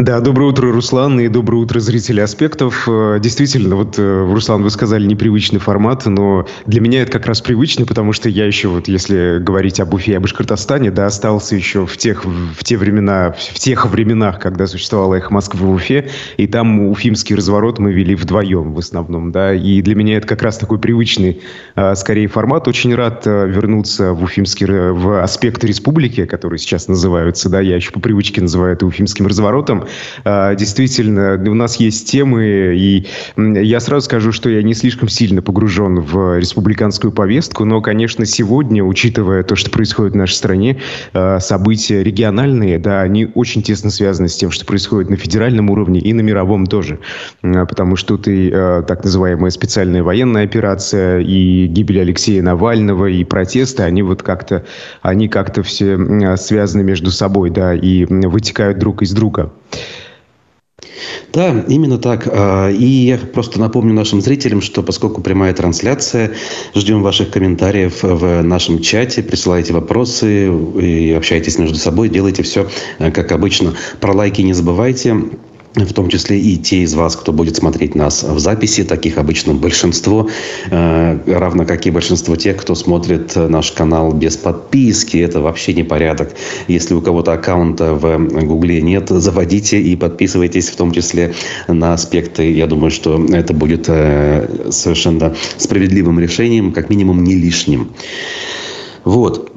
Да, доброе утро, Руслан, и доброе утро, зрители «Аспектов». Э, действительно, вот, э, Руслан, вы сказали непривычный формат, но для меня это как раз привычный, потому что я еще, вот если говорить об Уфе и об Башкортостане, да, остался еще в тех, в те времена, в тех временах, когда существовала их Москва в Уфе, и там уфимский разворот мы вели вдвоем в основном, да, и для меня это как раз такой привычный, э, скорее, формат. Очень рад вернуться в уфимский, в «Аспекты республики», которые сейчас называются, да, я еще по привычке называю это уфимским разворотом, действительно, у нас есть темы, и я сразу скажу, что я не слишком сильно погружен в республиканскую повестку, но, конечно, сегодня, учитывая то, что происходит в нашей стране, а, события региональные, да, они очень тесно связаны с тем, что происходит на федеральном уровне и на мировом тоже, а, потому что тут и так называемая специальная военная операция, и гибель Алексея Навального, и протесты, они вот как-то, они как-то все связаны между собой, да, и вытекают друг из друга. Да, именно так. А, и я просто напомню нашим зрителям, что поскольку прямая трансляция, ждем ваших комментариев в нашем чате, присылайте вопросы и общайтесь между собой, делайте все э, как обычно. Про лайки не забывайте в том числе и те из вас, кто будет смотреть нас в записи, таких обычно большинство, э, равно как и большинство тех, кто смотрит наш канал без подписки. Это вообще не порядок. Если у кого-то аккаунта в Гугле нет, заводите и подписывайтесь в том числе на аспекты. Я думаю, что это будет э, совершенно справедливым решением, как минимум не лишним. Вот.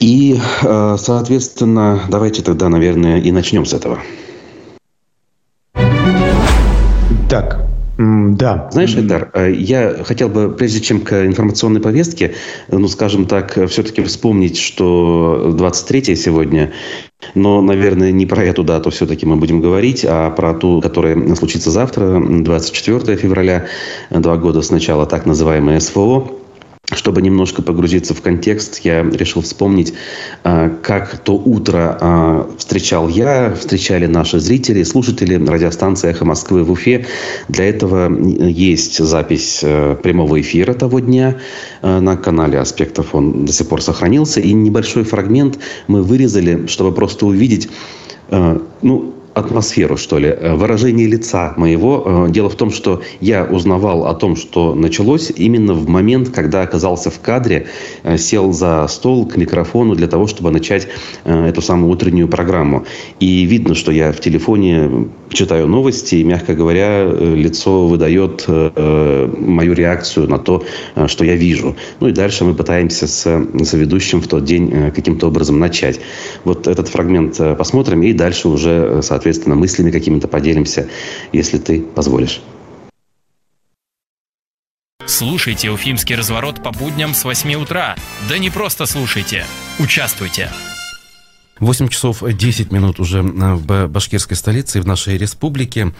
И, э, соответственно, давайте тогда, наверное, и начнем с этого. Так, да. Знаешь, Эдар, э, я хотел бы, прежде чем к информационной повестке, ну, скажем так, все-таки вспомнить, что 23 сегодня, но, наверное, не про эту дату все-таки мы будем говорить, а про ту, которая случится завтра, 24 февраля, два года с начала так называемое СВО. Чтобы немножко погрузиться в контекст, я решил вспомнить, а, как то утро а, встречал я, встречали наши зрители, слушатели радиостанции «Эхо Москвы» в Уфе. Для этого есть запись э, прямого эфира того дня э, на канале «Аспектов». Он до сих пор сохранился. И небольшой фрагмент мы вырезали, чтобы просто увидеть, э, ну, атмосферу, что ли, э, выражение лица моего. Э, дело в том, что я узнавал о том, что началось именно в момент, когда оказался в кадре, э, сел за стол к микрофону для того, чтобы начать эту самую утреннюю программу. И видно, что я в телефоне читаю новости, и, мягко говоря, лицо выдает мою реакцию на то, что я вижу. Ну и дальше мы пытаемся с соведущим в тот день каким-то образом начать. Вот этот фрагмент посмотрим, и дальше уже, соответственно, соответственно, мыслями какими-то поделимся, если ты позволишь. Слушайте «Уфимский разворот» по будням с 8 утра. Да не просто слушайте, участвуйте. 8 часов 10 минут уже э, в башкирской столице и в нашей республике.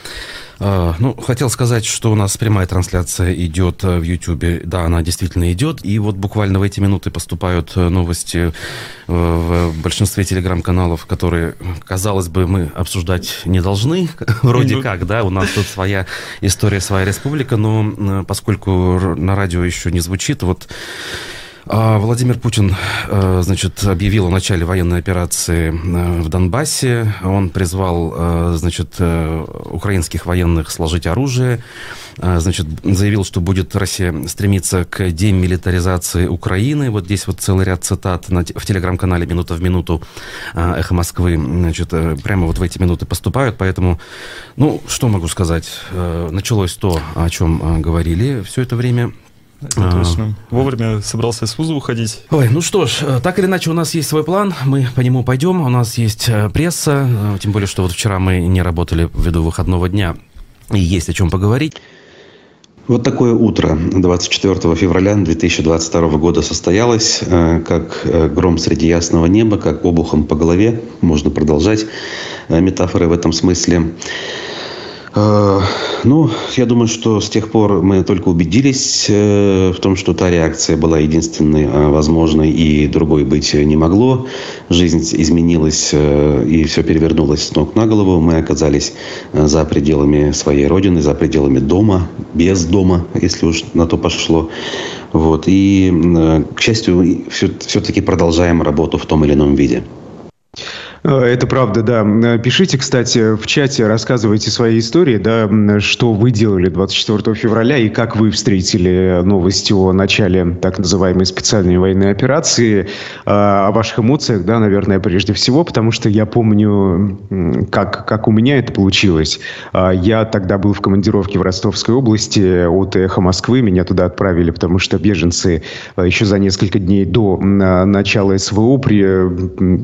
Э, ну, хотел сказать, что у нас прямая трансляция идет э, в YouTube. Да, она действительно идет. И вот буквально в эти минуты поступают новости в большинстве телеграм-каналов, которые, казалось бы, мы обсуждать не должны. Вроде как, да, у нас тут своя история, своя республика, но поскольку на радио еще не звучит, вот а, Владимир Путин, э, значит, объявил о начале военной операции э, в Донбассе. Он призвал, э, значит, украинских военных сложить оружие. Значит, заявил, что будет Россия стремиться к демилитаризации Украины. Вот здесь вот целый ряд цитат в телеграм-канале «Минута в минуту» «Эхо Москвы». Значит, прямо вот в эти минуты поступают. Поэтому, ну, что могу сказать? Началось то, о чем говорили все это время это точно. Вовремя собрался с вуза уходить. Ой, ну что ж, э, так или иначе у нас есть свой план, мы по нему пойдем, у нас есть э, пресса, э, тем более, что вот вчера мы не работали ввиду выходного дня, и есть о чем поговорить. Вот такое утро 24 февраля 2022 года состоялось, как гром среди ясного неба, как обухом по голове, можно продолжать метафоры в этом смысле. Э, ну, я думаю, что с тех пор мы только убедились э, в том, что та реакция была единственной э, возможной и другой быть не могло. Жизнь изменилась и все перевернулось с ног на голову. Мы оказались за пределами своей родины, за пределами дома, без дома, если уж на то пошло. Вот. И, к счастью, все-таки продолжаем работу в том или ином виде. Э, это правда, да. Пишите, кстати, в чате, рассказывайте свои истории, да, что вы делали 24 февраля и как вы встретили новости о начале так называемой специальной военной операции, э, о ваших эмоциях, да, наверное, прежде всего, потому что я помню, как, как у меня это получилось. Э, я тогда был в командировке в Ростовской области от «Эхо Москвы», меня туда отправили, потому что беженцы еще за несколько дней до начала СВО при,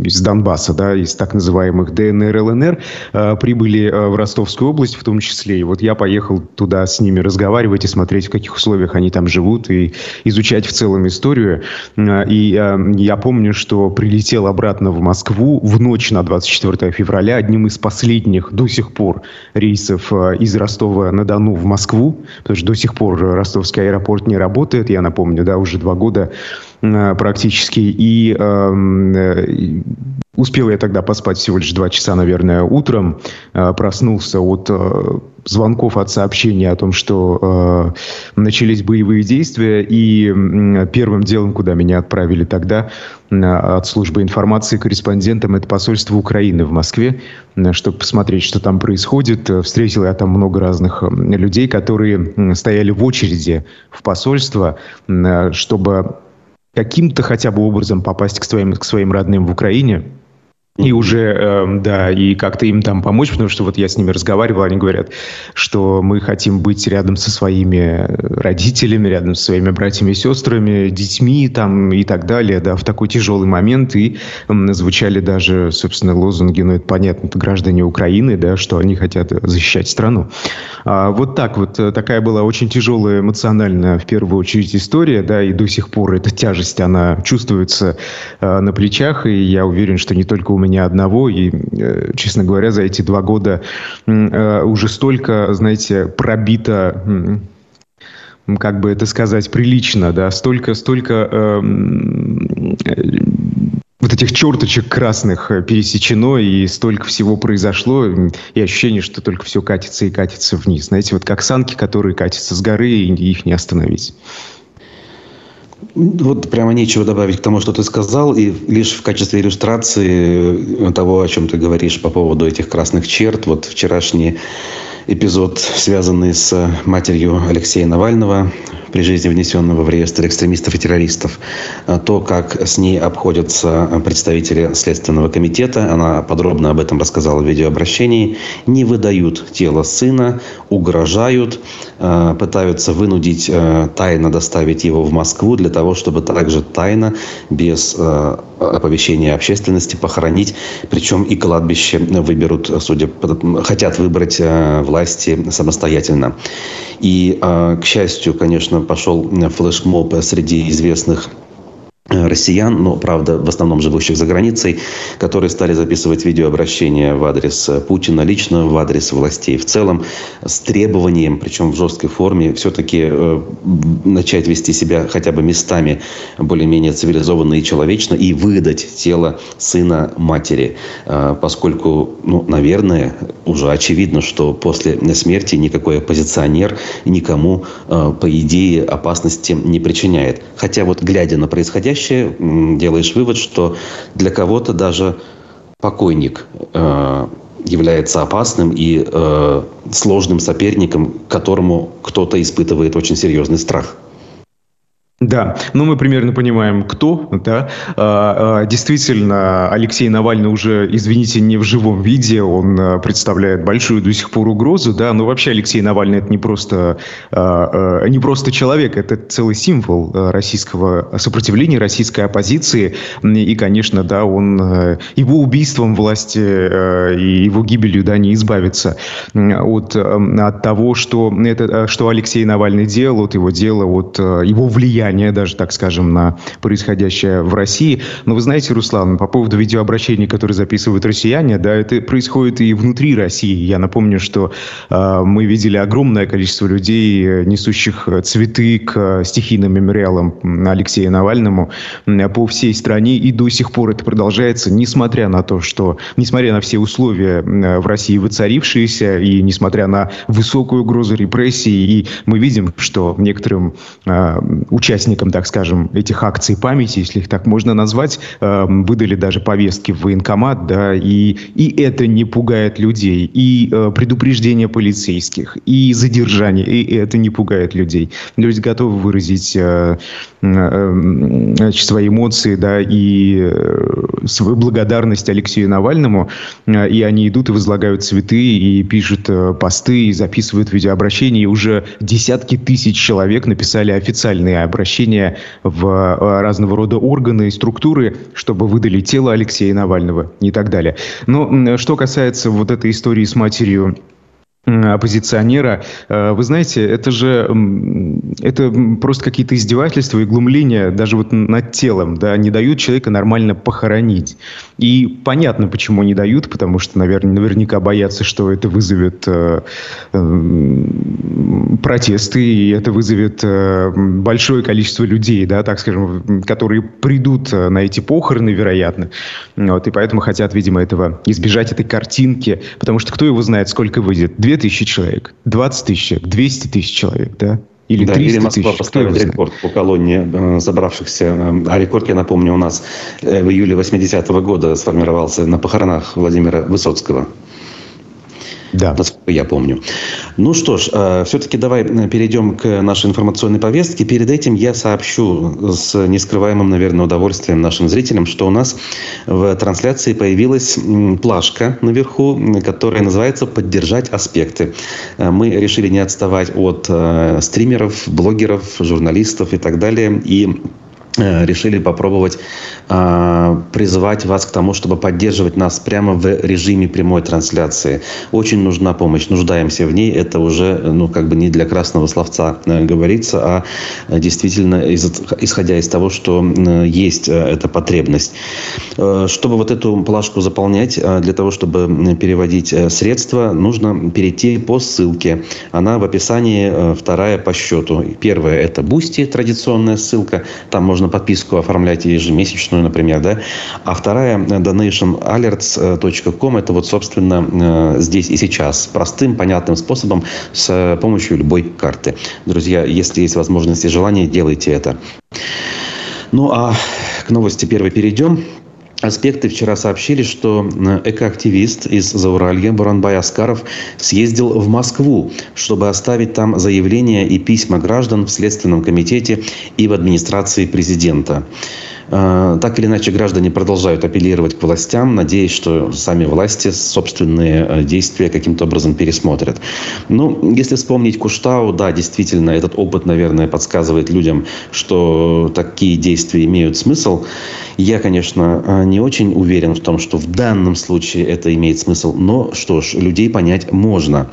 из Донбасса, да, из так называемых ДНР, ЛНР, э, прибыли э, в Ростовскую область в том числе. И вот я поехал туда с ними разговаривать и смотреть, в каких условиях они там живут, и изучать в целом историю. Э, и я помню, что прилетел обратно в Москву в ночь на 24 февраля одним из последних до сих пор рейсов из Ростова-на-Дону в Москву, потому что до сих пор ростовский аэропорт не работает, я напомню, да, уже два года практически. И эм, Успел я тогда поспать всего лишь два часа, наверное, утром. Э, проснулся от э, звонков, от сообщений о том, что э, начались боевые действия. И первым делом, куда меня отправили тогда от службы информации корреспондентом, это посольство Украины в Москве, чтобы посмотреть, что там происходит. Встретил я там много разных людей, которые стояли в очереди в посольство, чтобы каким-то хотя бы образом попасть к своим, к своим родным в Украине. И уже, э, да, и как-то им там помочь, потому что вот я с ними разговаривал, они говорят, что мы хотим быть рядом со своими родителями, рядом со своими братьями и сестрами, детьми там и так далее, да, в такой тяжелый момент. И э, звучали даже, собственно, лозунги, ну, это понятно, это граждане Украины, да, что они хотят защищать страну. А, вот так вот, э, такая была очень тяжелая эмоциональная, в первую очередь, история, да, и до сих пор эта тяжесть, она чувствуется э, на плечах, и я уверен, что не только у меня одного. И, э, честно говоря, за эти два года э, уже столько, знаете, пробито как бы это сказать, прилично, да, столько, столько э, вот этих черточек красных пересечено, и столько всего произошло, и ощущение, что только все катится и катится вниз. Знаете, вот как санки, которые катятся с горы, и их не остановить. Вот прямо нечего добавить к тому, что ты сказал. И лишь в качестве иллюстрации того, о чем ты говоришь по поводу этих красных черт, вот вчерашний эпизод, связанный с матерью Алексея Навального, при жизни внесенного в реестр экстремистов и террористов. А то, как с ней обходятся представители Следственного комитета, она подробно об этом рассказала в видеообращении, не выдают тело сына, угрожают, а, пытаются вынудить а, тайно доставить его в Москву для того, чтобы также тайно, без оповещения общественности, похоронить. Причем и кладбище выберут, судя по... хотят выбрать власти самостоятельно. И, к счастью, конечно, пошел флешмоб среди известных Э, россиян, но, правда, в основном живущих за границей, которые стали записывать видеообращения в адрес э, Путина лично, в адрес властей в целом, с требованием, причем в жесткой форме, все-таки э, начать вести себя хотя бы местами более-менее цивилизованно и человечно и выдать тело сына матери. Э, поскольку, ну, наверное, уже очевидно, что после смерти никакой оппозиционер никому, э, по идее, опасности не причиняет. Хотя вот глядя на происходящее, происходящее, делаешь вывод, что для кого-то даже покойник э, является опасным и э, сложным соперником, которому кто-то испытывает очень серьезный страх. Да, ну мы примерно понимаем, кто, да. А, а, действительно, Алексей Навальный уже, извините, не в живом виде, он а, представляет большую до сих пор угрозу, да, но вообще Алексей Навальный это не просто, не просто человек, это целый символ российского сопротивления, российской оппозиции, и, конечно, да, он его убийством власти и его гибелью, да, не избавится от, от того, что, это, что Алексей Навальный делал, от его дела, от его влияния влияние даже, так скажем, на происходящее в России. Но вы знаете, Руслан, по поводу видеообращений, которые записывают россияне, да, это происходит и внутри России. Я напомню, что э, мы видели огромное количество людей, несущих цветы к стихийным мемориалам Алексея Навальному по всей стране, и до сих пор это продолжается, несмотря на то, что, несмотря на все условия в России воцарившиеся, и несмотря на высокую угрозу репрессий, и мы видим, что некоторым э, участникам участникам, так скажем, этих акций памяти, если их так можно назвать, э, выдали даже повестки в военкомат, да, и, и это не пугает людей, и э, предупреждение полицейских, и задержание, и это не пугает людей. Люди готовы выразить э, э, свои эмоции, да, и свою благодарность Алексею Навальному, и они идут и возлагают цветы, и пишут посты, и записывают видеообращения, и уже десятки тысяч человек написали официальные обращения в э, разного рода органы и структуры, чтобы выдали тело Алексея Навального и так далее. Но что касается вот этой истории с матерью оппозиционера. Э, вы знаете, это же это просто какие-то издевательства и глумления даже вот над телом, да, не дают человека нормально похоронить. И понятно, почему не дают, потому что, наверное, наверняка боятся, что это вызовет э, э, протесты, и это вызовет э, большое количество людей, да, так скажем, которые придут на эти похороны, вероятно. Вот, и поэтому хотят, видимо, этого избежать этой картинки, потому что кто его знает, сколько выйдет? 2000 человек, 20 тысяч человек, 200 тысяч человек, да? Или да, 300 или Москва тысяч, поставит рекорд по колонне э, забравшихся. Э, а рекорд, я напомню, у нас э, в июле 80-го года сформировался на похоронах Владимира Высоцкого. Да. Насколько я помню. Ну что ж, э, все-таки давай э, перейдем к нашей информационной повестке. Перед этим я сообщу с нескрываемым, наверное, удовольствием нашим зрителям, что у нас в трансляции появилась плашка наверху, которая называется «Поддержать аспекты». Э, мы решили не отставать от стримеров, блогеров, журналистов и так далее. И решили попробовать э, призывать вас к тому, чтобы поддерживать нас прямо в режиме прямой трансляции. Очень нужна помощь, нуждаемся в ней. Это уже, ну, как бы не для красного словца э, говорится, а действительно из, исходя из того, что э, есть э, эта потребность. Э, чтобы вот эту плашку заполнять, э, для того, чтобы переводить э, средства, нужно перейти по ссылке. Она в описании э, вторая по счету. Первая это Boosty, традиционная ссылка. Там можно можно подписку оформлять ежемесячную, например, да. А вторая э, donationalerts.com это вот, собственно, э, здесь и сейчас. Простым, понятным способом с помощью любой карты. Друзья, если есть возможность и желание, делайте это. Ну а к новости первой перейдем. Аспекты вчера сообщили, что э, экоактивист из Зауралья Буранбай Аскаров съездил в Москву, чтобы оставить там заявления и письма граждан в Следственном комитете и в администрации президента. Э, так или иначе, граждане продолжают апеллировать к властям, надеясь, что сами власти собственные э, действия каким-то образом пересмотрят. Ну, если вспомнить Куштау, да, действительно, этот опыт, наверное, подсказывает людям, что такие действия имеют смысл. Я, конечно, э, не очень уверен в том, что в данном случае это имеет смысл, но что ж, людей понять можно.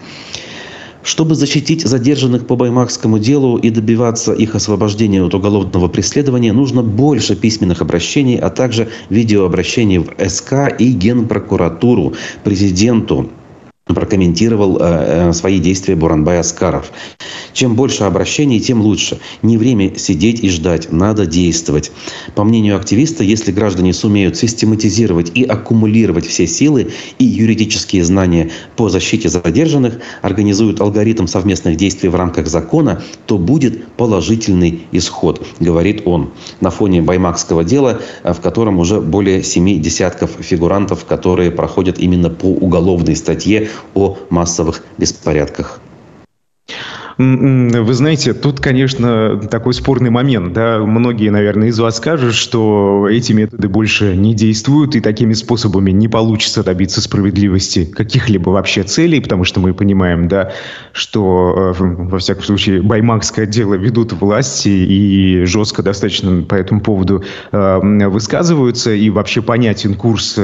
Чтобы защитить задержанных по Баймакскому делу и добиваться их освобождения от уголовного преследования, нужно больше письменных обращений, а также видеообращений в СК и Генпрокуратуру, президенту, прокомментировал э, э, свои действия Буранбай Аскаров. Чем больше обращений, тем лучше. Не время сидеть и ждать, надо действовать. По мнению активиста, если граждане сумеют систематизировать и аккумулировать все силы и юридические знания по защите задержанных, организуют алгоритм совместных действий в рамках закона, то будет положительный исход, говорит он. На фоне Баймакского дела, э, в котором уже более семи десятков фигурантов, которые проходят именно по уголовной статье о массовых беспорядках. Вы знаете, тут, конечно, такой спорный момент. Да? Многие, наверное, из вас скажут, что эти методы больше не действуют, и такими способами не получится добиться справедливости каких-либо вообще целей, потому что мы понимаем, да, что, э, во всяком случае, баймакское дело ведут власти и жестко достаточно по этому поводу э, высказываются, и вообще понятен курс э,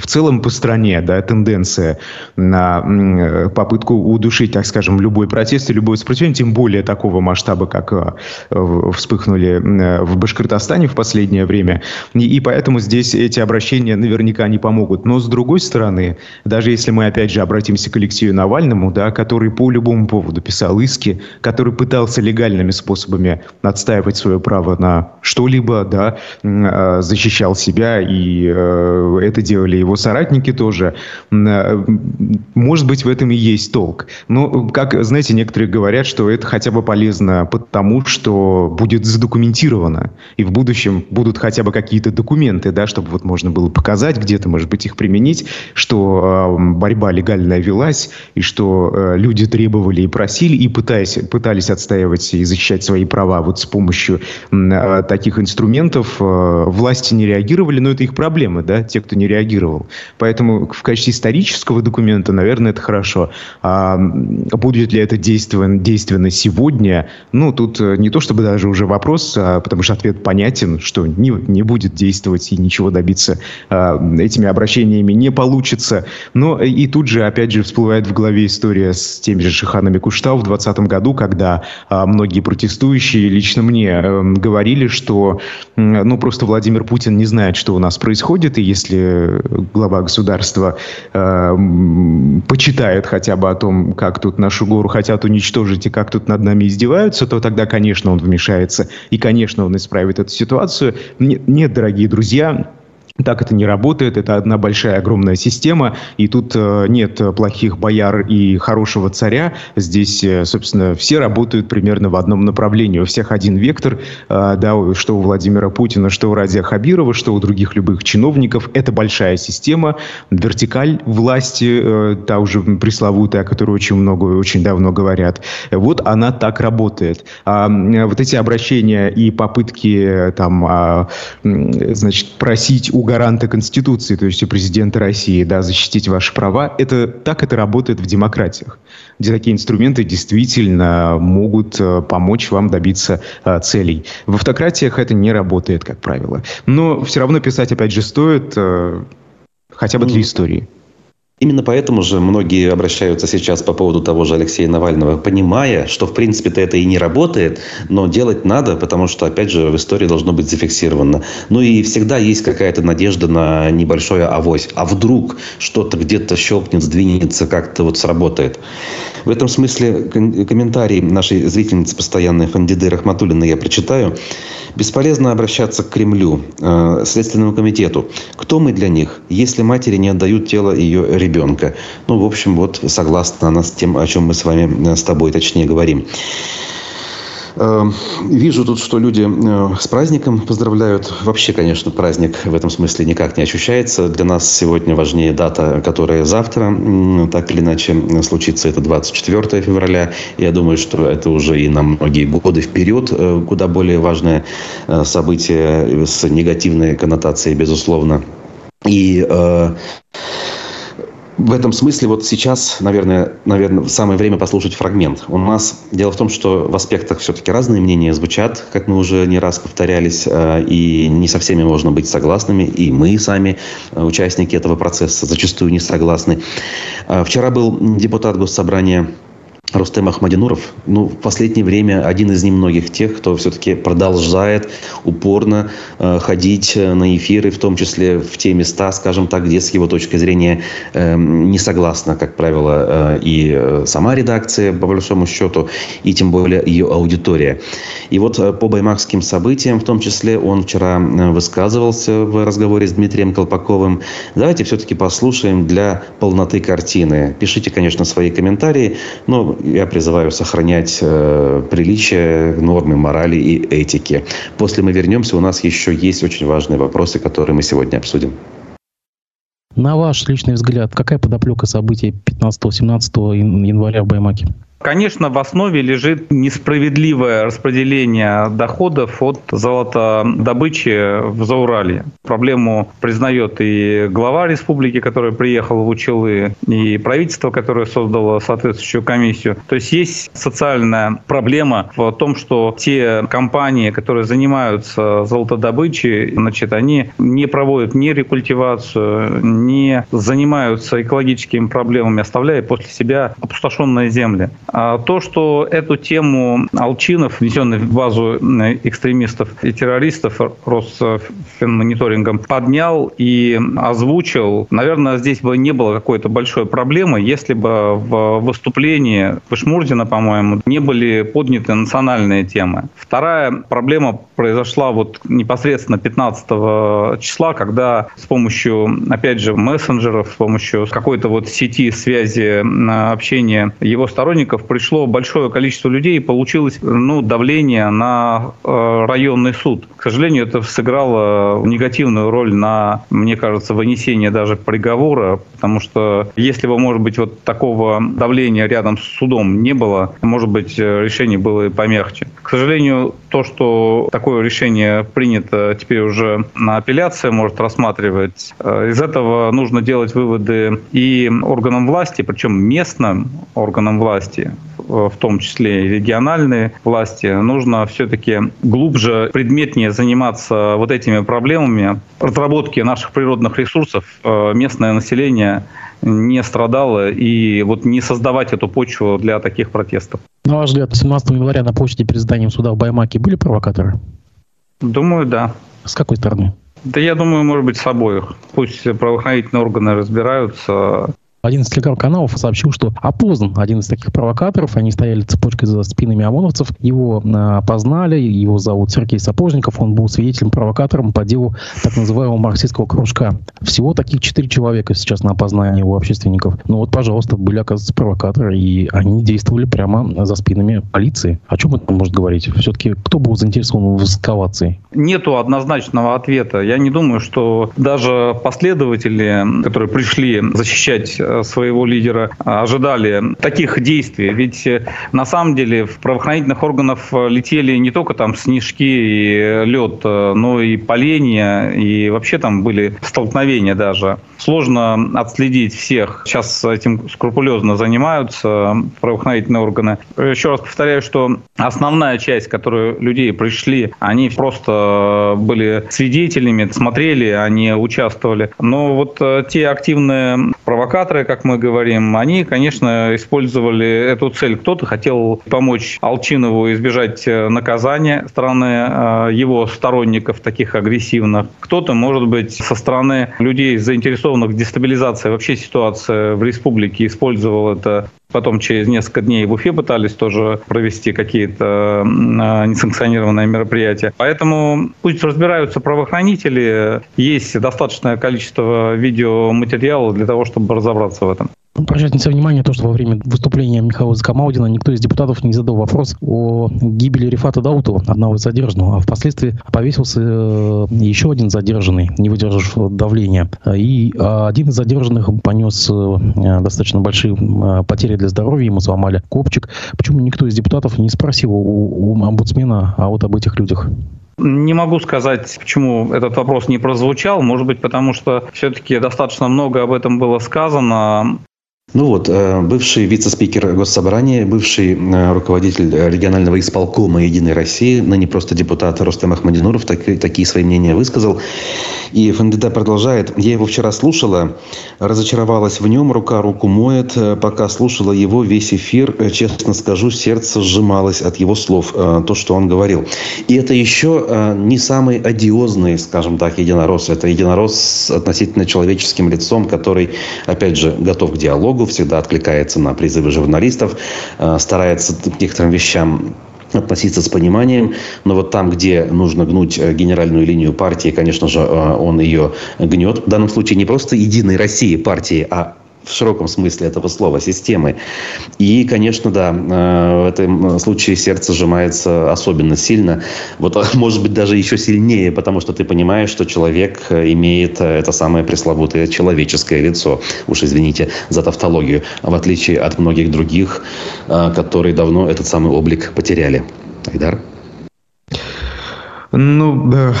в целом по стране, да, тенденция на попытку удушить, так скажем, любой протест и любой сопротивления, тем более такого масштаба, как э, вспыхнули э, в Башкортостане в последнее время. И, и поэтому здесь эти обращения наверняка не помогут. Но с другой стороны, даже если мы опять же обратимся к Алексею Навальному, да, который по любому поводу писал иски, который пытался легальными способами отстаивать свое право на что-либо, да, э, защищал себя, и это делали его соратники тоже. Может быть, в этом и есть толк. Но, как, знаете, некоторые говорят, говорят, что это хотя бы полезно потому, что будет задокументировано. И в будущем будут хотя бы какие-то документы, да, чтобы вот можно было показать, где-то, может быть, их применить, что э, борьба легальная велась, и что э, люди требовали и просили, и пытаясь, пытались отстаивать и защищать свои права вот с помощью э, таких инструментов. Э, власти не реагировали, но это их проблемы, да, те, кто не реагировал. Поэтому в качестве исторического документа, наверное, это хорошо. А будет ли это действенно, действенно сегодня? Ну, тут э, не то чтобы даже уже вопрос, а, потому что ответ понятен, что не, не будет действовать и ничего добиться а, этими обращениями не получится. Но и тут же, опять же, всплывает в голове история с теми же Шиханами Куштау в 2020 году, когда а, многие протестующие лично мне а, говорили, что ну, просто Владимир Путин не знает, что у нас происходит, и если глава государства э, почитает хотя бы о том, как тут нашу гору хотят уничтожить и как тут над нами издеваются, то тогда, конечно, он вмешается и, конечно, он исправит эту ситуацию. Нет дорогие друзья, так это не работает, это одна большая огромная система, и тут э, нет плохих бояр и хорошего царя. Здесь, э, собственно, все работают примерно в одном направлении. У всех один вектор, э, да, что у Владимира Путина, что у Радия Хабирова, что у других любых чиновников. Это большая система, вертикаль власти, та уже пресловутая, о которой очень много и очень давно говорят. Вот она так работает. А вот эти обращения и попытки там, а, значит, просить у гаранта Конституции, то есть у президента России, да, защитить ваши права. Это так это работает в демократиях, где такие инструменты действительно могут э, помочь вам добиться а, целей. В автократиях это не работает, как правило. Но все равно писать, опять же, стоит а, хотя бы для истории. Именно поэтому же многие обращаются сейчас по поводу того же Алексея Навального, понимая, что в принципе-то это и не работает, но делать надо, потому что, опять же, в истории должно быть зафиксировано. Ну и всегда есть какая-то надежда на небольшое авось. А вдруг что-то где-то щелкнет, сдвинется, как-то вот сработает. В этом смысле комментарий нашей зрительницы постоянной Фандиды Рахматуллиной я прочитаю. Бесполезно обращаться к Кремлю, э, Следственному комитету. Кто мы для них, если матери не отдают тело ее ребенка? Ну, в общем, вот согласна она с тем, о чем мы с вами, э, с тобой точнее говорим. Эм, вижу тут, что люди э, с праздником поздравляют. Вообще, конечно, праздник в этом смысле никак не ощущается. Для нас сегодня важнее дата, которая завтра, так или иначе, случится. Это 24 февраля. Я думаю, что это уже и на многие годы вперед э, куда более важное э, событие с негативной коннотацией, безусловно. И в этом смысле вот сейчас, наверное, наверное, самое время послушать фрагмент. У нас дело в том, что в аспектах все-таки разные мнения звучат, как мы уже не раз повторялись, э, и не со всеми можно быть согласными, и мы сами, э, участники этого процесса, зачастую не согласны. Э, вчера был депутат Госсобрания Рустем Ахмадинуров, ну, в последнее время один из немногих тех, кто все-таки продолжает упорно э, ходить э, на эфиры, в том числе в те места, скажем так, где с его точки зрения э, не согласна, как правило, э, и э, сама редакция, по большому счету, и тем более ее аудитория. И вот э, по баймакским событиям, в том числе, он вчера высказывался в разговоре с Дмитрием Колпаковым. Давайте все-таки послушаем для полноты картины. Пишите, конечно, свои комментарии, но я призываю сохранять э, приличие, нормы морали и этики. После мы вернемся, у нас еще есть очень важные вопросы, которые мы сегодня обсудим. На ваш личный взгляд, какая подоплека событий 15-17 января в Баймаке? Конечно, в основе лежит несправедливое распределение доходов от золотодобычи в Заурале. Проблему признает и глава республики, который приехал в Учелы, и правительство, которое создало соответствующую комиссию. То есть есть социальная проблема в том, что те компании, которые занимаются золотодобычей, значит, они не проводят ни рекультивацию, не занимаются экологическими проблемами, оставляя после себя опустошенные земли. А то, что эту тему Алчинов, внесенный в базу экстремистов и террористов Росфинмониторингом, поднял и озвучил, наверное, здесь бы не было какой-то большой проблемы, если бы в выступлении Пышмурдина, по-моему, не были подняты национальные темы. Вторая проблема произошла вот непосредственно 15 числа, когда с помощью, опять же, мессенджеров, с помощью какой-то вот сети связи общения его сторонников сотрудников пришло большое количество людей и получилось ну, давление на э, районный суд. К сожалению, это сыграло негативную роль на, мне кажется, вынесение даже приговора, потому что если бы, может быть, вот такого давления рядом с судом не было, может быть, решение было и помягче. К сожалению, то, что такое решение принято теперь уже на апелляции, может рассматривать, э, из этого нужно делать выводы и органам власти, причем местным органам власти, в том числе и региональные власти, нужно все-таки глубже, предметнее заниматься вот этими проблемами разработки наших природных ресурсов. Э, местное население не страдало и вот не создавать эту почву для таких протестов. На ваш взгляд, 17 января на площади перед зданием суда в Баймаке были провокаторы? Думаю, да. С какой стороны? Да я думаю, может быть, с обоих. Пусть правоохранительные органы разбираются. Один из телеграм-каналов сообщил, что опознан один из таких провокаторов. Они стояли цепочкой за спинами ОМОНовцев. Его а, опознали. Его зовут Сергей Сапожников. Он был свидетелем-провокатором по делу так называемого марксистского кружка. Всего таких четыре человека сейчас на опознание у общественников. Ну вот, пожалуйста, были, оказывается, провокаторы. И они действовали прямо за спинами полиции. О чем это может говорить? Все-таки кто был заинтересован в эскалации? Нету однозначного ответа. Я не думаю, что даже последователи, которые пришли защищать своего лидера ожидали таких действий. Ведь э, на самом деле в правоохранительных органах э, летели не только там снежки и лед, но и поленья, и вообще там были столкновения даже. Сложно отследить всех. Сейчас этим скрупулезно занимаются правоохранительные органы. Еще раз повторяю, что основная часть, которую людей пришли, они просто были свидетелями, смотрели, они участвовали. Но вот те активные провокаторы, Авторы, как мы говорим, они, конечно, использовали эту цель. Кто-то хотел помочь Алчинову избежать э, наказания стороны э, его сторонников, таких агрессивных. Кто-то, может быть, со стороны людей, заинтересованных в дестабилизации вообще ситуации в республике, использовал это Потом через несколько дней в Уфе пытались тоже провести какие-то э, несанкционированные мероприятия. Поэтому пусть разбираются правоохранители. Есть достаточное количество видеоматериала для того, чтобы разобраться в этом. Обращать на себя внимание то, что во время выступления Михаила Закамаудина никто из депутатов не задал вопрос о гибели Рифата Даутова, одного из задержанных, а впоследствии повесился э, еще один задержанный, не выдержав давления. И один из задержанных понес э, достаточно большие э, потери для здоровья, ему сломали копчик. Почему никто из депутатов не спросил у, у омбудсмена а вот об этих людях? Не могу сказать, почему этот вопрос не прозвучал. Может быть, потому что все-таки достаточно много об этом было сказано. Ну вот, э, бывший вице-спикер Госсобрания, бывший э, руководитель регионального исполкома «Единой России», ныне просто депутат Рустам Ахмадинуров, так, такие свои мнения высказал. И ФНДД продолжает. Я его вчера слушала, разочаровалась в нем, рука руку моет. Э, пока слушала его весь эфир, честно скажу, сердце сжималось от его слов, то, что он говорил. И это еще не самый одиозный, скажем так, единорос. Это единорос с относительно человеческим лицом, который, опять же, готов к диалогу, диалогу, всегда откликается на призывы журналистов, э, старается к некоторым вещам относиться с пониманием. Но вот там, где нужно гнуть э, генеральную линию партии, конечно же, э, он ее гнет. В данном случае не просто «Единой России» партии, а в широком смысле этого слова, системы. И, конечно, да, э, в этом случае сердце сжимается особенно сильно. Вот, а, может быть, даже еще сильнее, потому что ты понимаешь, что человек э, имеет э, это самое пресловутое человеческое лицо. Уж извините за тавтологию. В отличие от многих других, которые давно этот самый облик потеряли. Айдар? Ну.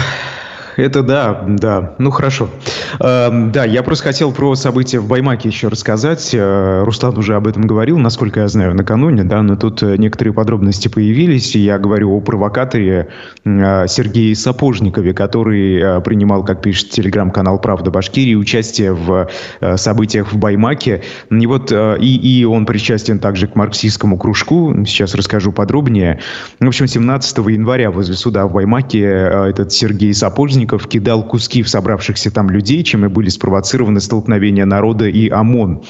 Это да, да. Ну, хорошо. Э, да, я просто хотел про события в Баймаке еще рассказать. Э, Руслан уже об этом говорил, насколько я знаю, накануне, да, но тут э, некоторые подробности появились. Я говорю о провокаторе Сергее Сапожникове, который э, принимал, как пишет телеграм-канал «Правда Башкирии», участие в событиях в Баймаке. И вот и, и он причастен также к марксистскому кружку. Сейчас расскажу подробнее. В общем, 17 января возле суда в Баймаке этот Сергей Сапожников кидал куски в собравшихся там людей людей, чем и были спровоцированы столкновения народа и ОМОН.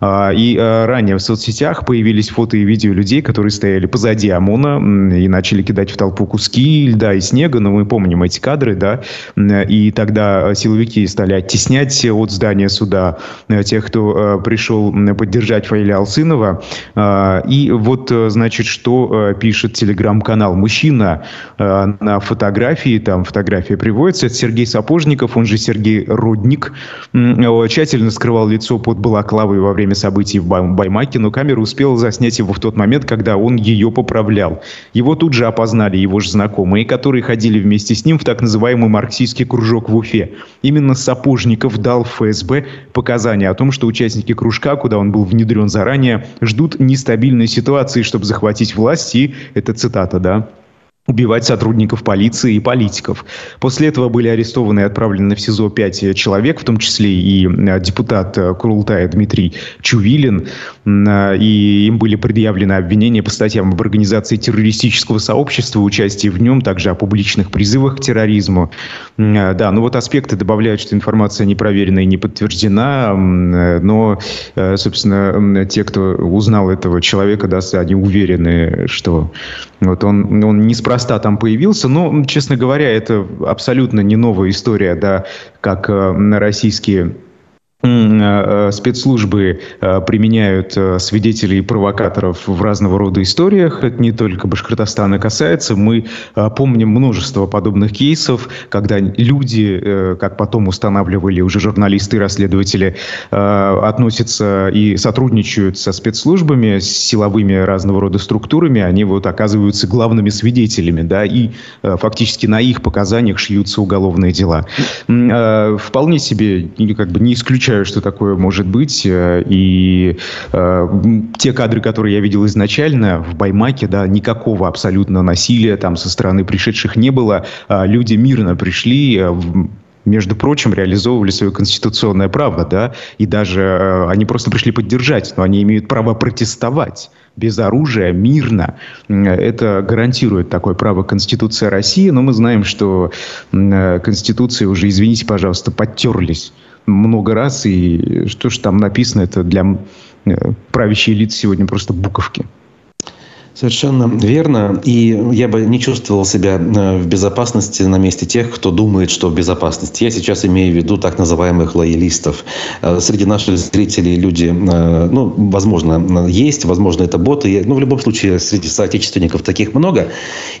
А, и а, ранее в соцсетях появились фото и видео людей, которые стояли позади ОМОНа и начали кидать в толпу куски льда и снега. Но мы помним эти кадры, да. И тогда силовики стали оттеснять от здания суда э, тех, кто э, пришел поддержать Фаиля Алсынова. А, и вот, э, значит, что пишет телеграм-канал. Мужчина на фотографии, там фотография приводится, это Сергей Сапожников, он же Сергей Родник, тщательно скрывал лицо под балаклавой во время событий в Баймаке, но камера успела заснять его в тот момент, когда он ее поправлял. Его тут же опознали его же знакомые, которые ходили вместе с ним в так называемый марксистский кружок в Уфе. Именно Сапожников дал ФСБ показания о том, что участники кружка, куда он был внедрен заранее, ждут нестабильной ситуации, чтобы захватить власть, и это цитата, да, убивать сотрудников полиции и политиков. После этого были арестованы и отправлены в СИЗО пять человек, в том числе и э, депутат э, Курултая Дмитрий Чувилин. Э, и им были предъявлены обвинения по статьям об организации террористического сообщества, участии в нем, также о публичных призывах к терроризму. Да, ну вот аспекты добавляют, что информация не проверена и не подтверждена, но, собственно, те, кто узнал этого человека, да, они уверены, что вот он, он неспроста там появился, но, честно говоря, это абсолютно не новая история, да, как э, российские спецслужбы э, применяют свидетелей и провокаторов в разного рода историях. Это не только Башкортостана касается. Мы помним множество подобных кейсов, когда люди, как потом устанавливали уже журналисты и расследователи, относятся и сотрудничают со спецслужбами, с силовыми разного рода структурами. Они вот оказываются главными свидетелями, да, и фактически на их показаниях шьются уголовные дела. Вполне себе как бы не исключаю исключаю, что такое может быть. Э, и э, те кадры, которые я видел изначально в Баймаке, да, никакого абсолютно насилия там со стороны пришедших не было. Э, люди мирно пришли, э, между прочим, реализовывали свое конституционное право, да, и даже э, они просто пришли поддержать, но они имеют право протестовать без оружия, мирно. Это гарантирует такое право Конституция России, но мы знаем, что э, Конституции уже, извините, пожалуйста, подтерлись много раз, и что же там написано, это для э, правящей элиты сегодня просто буковки. Совершенно верно. И я бы не чувствовал себя э, в безопасности на месте тех, кто думает, что в безопасности. Я сейчас имею в виду так называемых лоялистов. Э, среди наших зрителей люди, э, ну, возможно, есть, возможно, это боты. Ну, в любом случае, среди соотечественников таких много.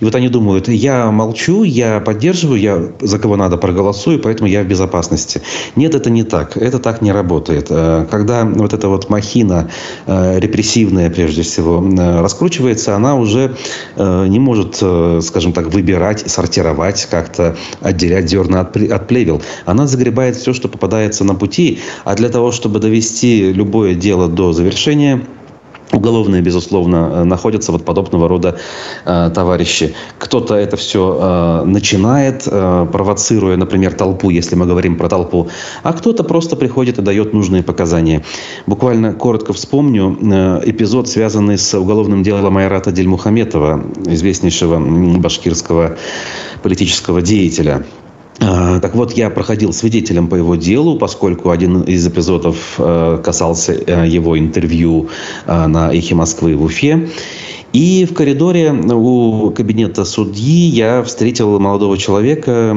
И вот они думают, я молчу, я поддерживаю, я за кого надо проголосую, поэтому я в безопасности. Нет, это не так. Это так не работает. Когда вот эта вот махина репрессивная, прежде всего, раскручивается, разница, она уже э, не может, э, скажем так, выбирать, сортировать, как-то отделять зерна от, от плевел. Она загребает все, что попадается на пути, а для того, чтобы довести любое дело до завершения, Уголовные, безусловно, э, находятся вот подобного рода э, товарищи. Кто-то это все э, начинает, э, провоцируя, например, толпу, если мы говорим про толпу, а кто-то просто приходит и дает нужные показания. Буквально коротко вспомню э, эпизод, связанный с уголовным делом Айрата Дельмухаметова, известнейшего башкирского политического деятеля. А, так вот, я проходил свидетелем по его делу, поскольку один из эпизодов э, касался э, его интервью э, на «Эхе Москвы» в Уфе. И в коридоре у кабинета судьи я встретил молодого человека,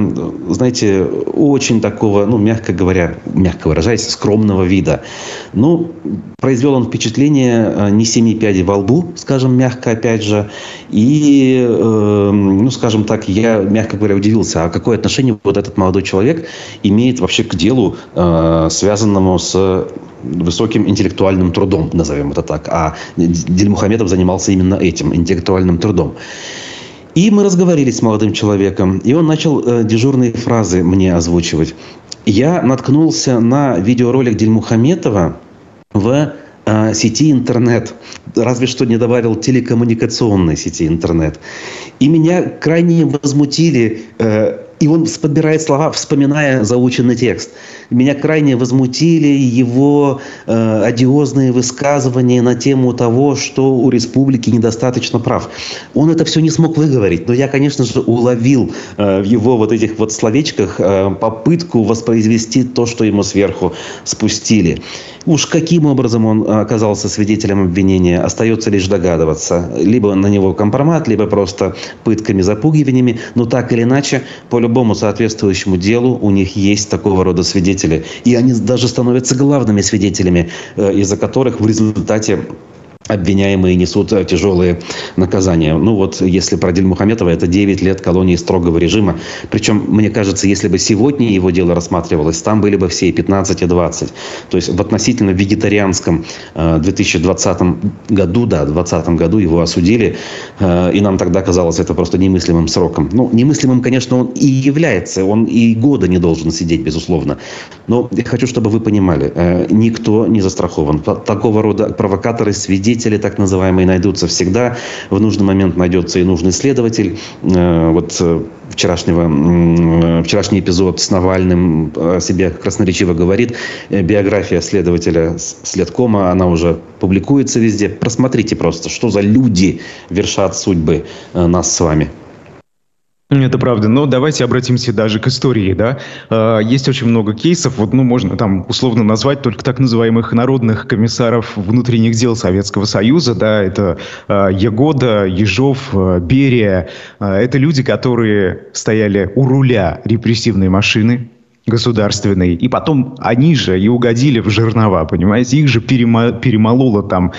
знаете, очень такого, ну, мягко говоря, мягко выражаясь, скромного вида. Ну, произвел он впечатление э, не семи пядей во лбу, скажем, мягко опять же. И, э, ну, скажем так, я, мягко говоря, удивился, а какое отношение вот этот молодой человек имеет вообще к делу, э, связанному с высоким интеллектуальным трудом, назовем это так. А Дельмухамедов занимался именно этим, интеллектуальным трудом. И мы разговорились с молодым человеком, и он начал э, дежурные фразы мне озвучивать. Я наткнулся на видеоролик Дельмухаметова в э, сети интернет, разве что не добавил телекоммуникационной сети интернет. И меня крайне возмутили э, И он подбирает слова, вспоминая заученный текст. Меня крайне возмутили его э, одиозные высказывания на тему того, что у республики недостаточно прав. Он это все не смог выговорить, но я, конечно же, уловил э, в его вот этих вот словечках э, попытку воспроизвести то, что ему сверху спустили. Уж каким образом он оказался свидетелем обвинения, остается лишь догадываться. Либо на него компромат, либо просто пытками, запугиваниями. Но так или иначе, по любому соответствующему делу у них есть такого рода свидетели. И они даже становятся главными свидетелями, э, из-за которых в результате обвиняемые несут э, тяжелые наказания. Ну вот, если про Дильмухаметова, это 9 лет колонии строгого режима. Причем, мне кажется, если бы сегодня его дело рассматривалось, там были бы все и 15, и 20. То есть в относительно вегетарианском 2020 э, году, да, в 2020 году его осудили, э, и нам тогда казалось это просто немыслимым сроком. Ну, немыслимым, конечно, он и является, он и года не должен сидеть, безусловно. Но я хочу, чтобы вы понимали, никто не застрахован. Такого рода провокаторы, свидетели, свидетели так называемые найдутся всегда. В нужный момент найдется и нужный следователь. Э, вот э, вчерашнего, вчерашний эпизод с Навальным о себе красноречиво говорит. Э, биография следователя следкома, она уже публикуется везде. Просмотрите просто, что за люди вершат судьбы нас с вами. Это правда, но давайте обратимся даже к истории, да. А, есть очень много кейсов, вот, ну, можно там условно назвать только так называемых народных комиссаров внутренних дел Советского Союза, да, это а, Егода, Ежов, а, Берия. Это люди, которые стояли у руля репрессивной машины, государственной, и потом они же и угодили в жернова, понимаете, их же перемололо там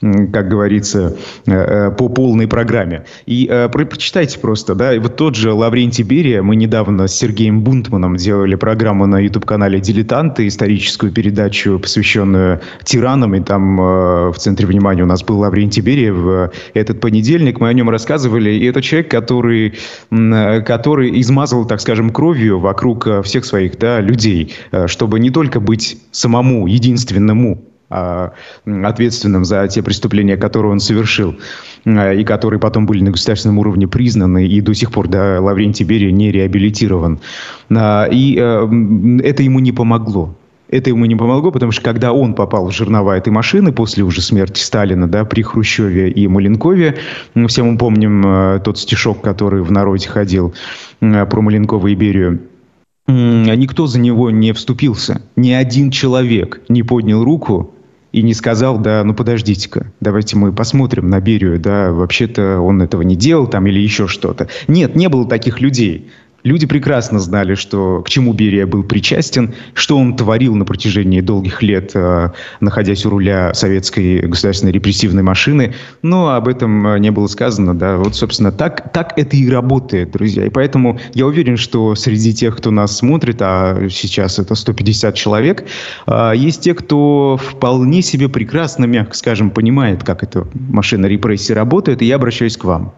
как говорится, э, э, по полной программе. И э, прочитайте просто, да, вот тот же Лаврентий Берия, мы недавно с Сергеем Бунтманом делали программу на YouTube-канале «Дилетанты», историческую передачу, посвященную тиранам, и там в центре внимания у нас был Лаврентий Берия в этот понедельник, мы о нем рассказывали, и это человек, который, который измазал, так скажем, кровью вокруг всех своих да, людей, чтобы не только быть самому, единственному ответственным за те преступления, которые он совершил, а, и которые потом были на государственном уровне признаны, и до сих пор да, Лаврентий Берия не реабилитирован. А, и это ему не помогло. Это ему не помогло, потому что когда он попал в жернова этой машины после уже смерти Сталина, да, при Хрущеве и Маленкове, все мы помним тот стишок, который в народе ходил про Маленкова и Берию, никто за него не вступился. Ни один человек не поднял руку и не сказал, да, ну подождите-ка, давайте мы посмотрим на Берию, да, вообще-то он этого не делал там или еще что-то. Нет, не было таких людей. Люди прекрасно знали, что, к чему Берия был причастен, что он творил на протяжении долгих лет, э, находясь у руля советской государственной репрессивной машины, но об этом э, не было сказано. Да. Вот, собственно, так, так это и работает, друзья. И поэтому я уверен, что среди тех, кто нас смотрит, а сейчас это 150 человек, э, есть те, кто вполне себе прекрасно, мягко скажем, понимает, как эта машина репрессии работает, и я обращаюсь к вам.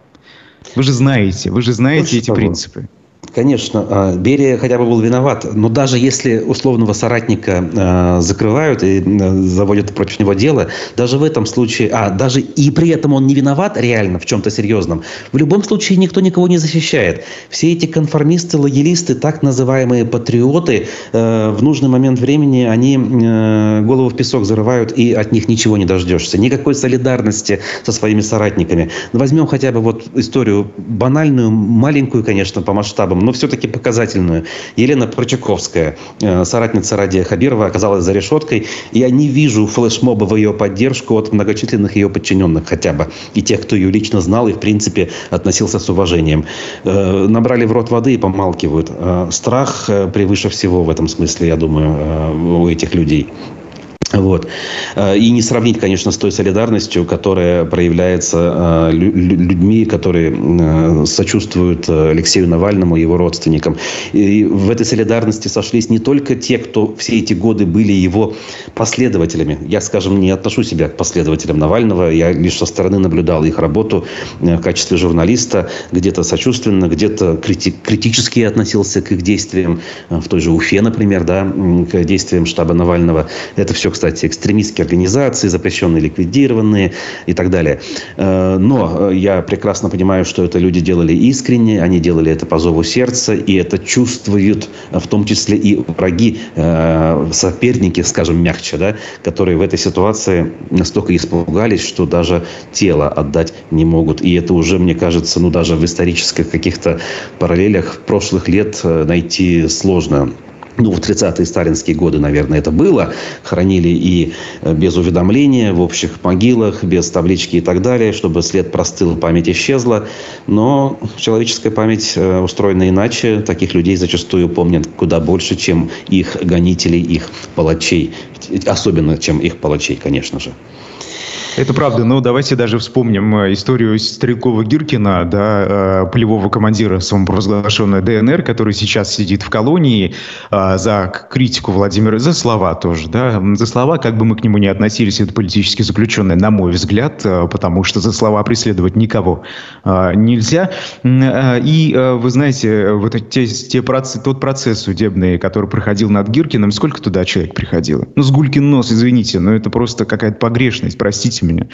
Вы же знаете, вы же знаете ну, эти принципы. Конечно, а, Берия хотя бы был виноват, но даже если условного соратника а, закрывают и заводят против него дело, даже в этом случае, а даже и при этом он не виноват реально в чем-то серьезном, в любом случае никто никого не защищает. Все эти конформисты, лоялисты, так называемые патриоты, в нужный момент времени они голову в песок зарывают и от них ничего не дождешься. Никакой солидарности со своими соратниками. Возьмем хотя бы вот историю банальную, маленькую, конечно, по масштабам, но все-таки показательную. Елена Прочаковская, э, соратница Радия Хабирова, оказалась за решеткой. Я не вижу флешмоба в ее поддержку от многочисленных ее подчиненных хотя бы. И тех, кто ее лично знал и, в принципе, относился с уважением. Э, набрали в рот воды и помалкивают. Э, страх превыше всего в этом смысле, я думаю, у этих людей. Вот. Э, и не сравнить, конечно, с той солидарностью, которая проявляется э, людьми, которые э, сочувствуют Алексею Навальному и его родственникам. И в этой солидарности сошлись не только те, кто все эти годы были его последователями. Я, скажем, не отношу себя к последователям Навального. Я лишь со стороны наблюдал их работу в качестве журналиста. Где-то сочувственно, где-то крити- критически относился к их действиям. В той же Уфе, например, да, к действиям штаба Навального. Это все, кстати, кстати, экстремистские организации, запрещенные, ликвидированные и так далее. Э, но я прекрасно понимаю, что это люди делали искренне, они делали это по зову сердца, и это чувствуют в том числе и враги, соперники, скажем мягче, да, которые в этой ситуации настолько испугались, что даже тело отдать не могут. И это уже, мне кажется, ну даже в исторических каких-то параллелях прошлых лет э, найти сложно ну, в 30-е сталинские годы, наверное, это было. Хранили и э, без уведомления, в общих могилах, без таблички и так далее, чтобы след простыл, память исчезла. Но человеческая память э, устроена иначе. Таких людей зачастую помнят куда больше, чем их гонителей, их палачей. Особенно, чем их палачей, конечно же. Это правда, но давайте даже вспомним э, историю Стрелкова-Гиркина, да, э, полевого командира самопровозглашенной ДНР, который сейчас сидит в колонии э, за критику Владимира, за слова тоже, да, за слова, как бы мы к нему ни относились, это политически заключенный, на мой взгляд, потому что за слова преследовать никого нельзя. И вы знаете, вот те, те процесс, тот процесс судебный, который проходил над Гиркиным, сколько туда человек приходило? Ну, с Гулькин нос, извините, но это просто какая-то погрешность, простите простите меня.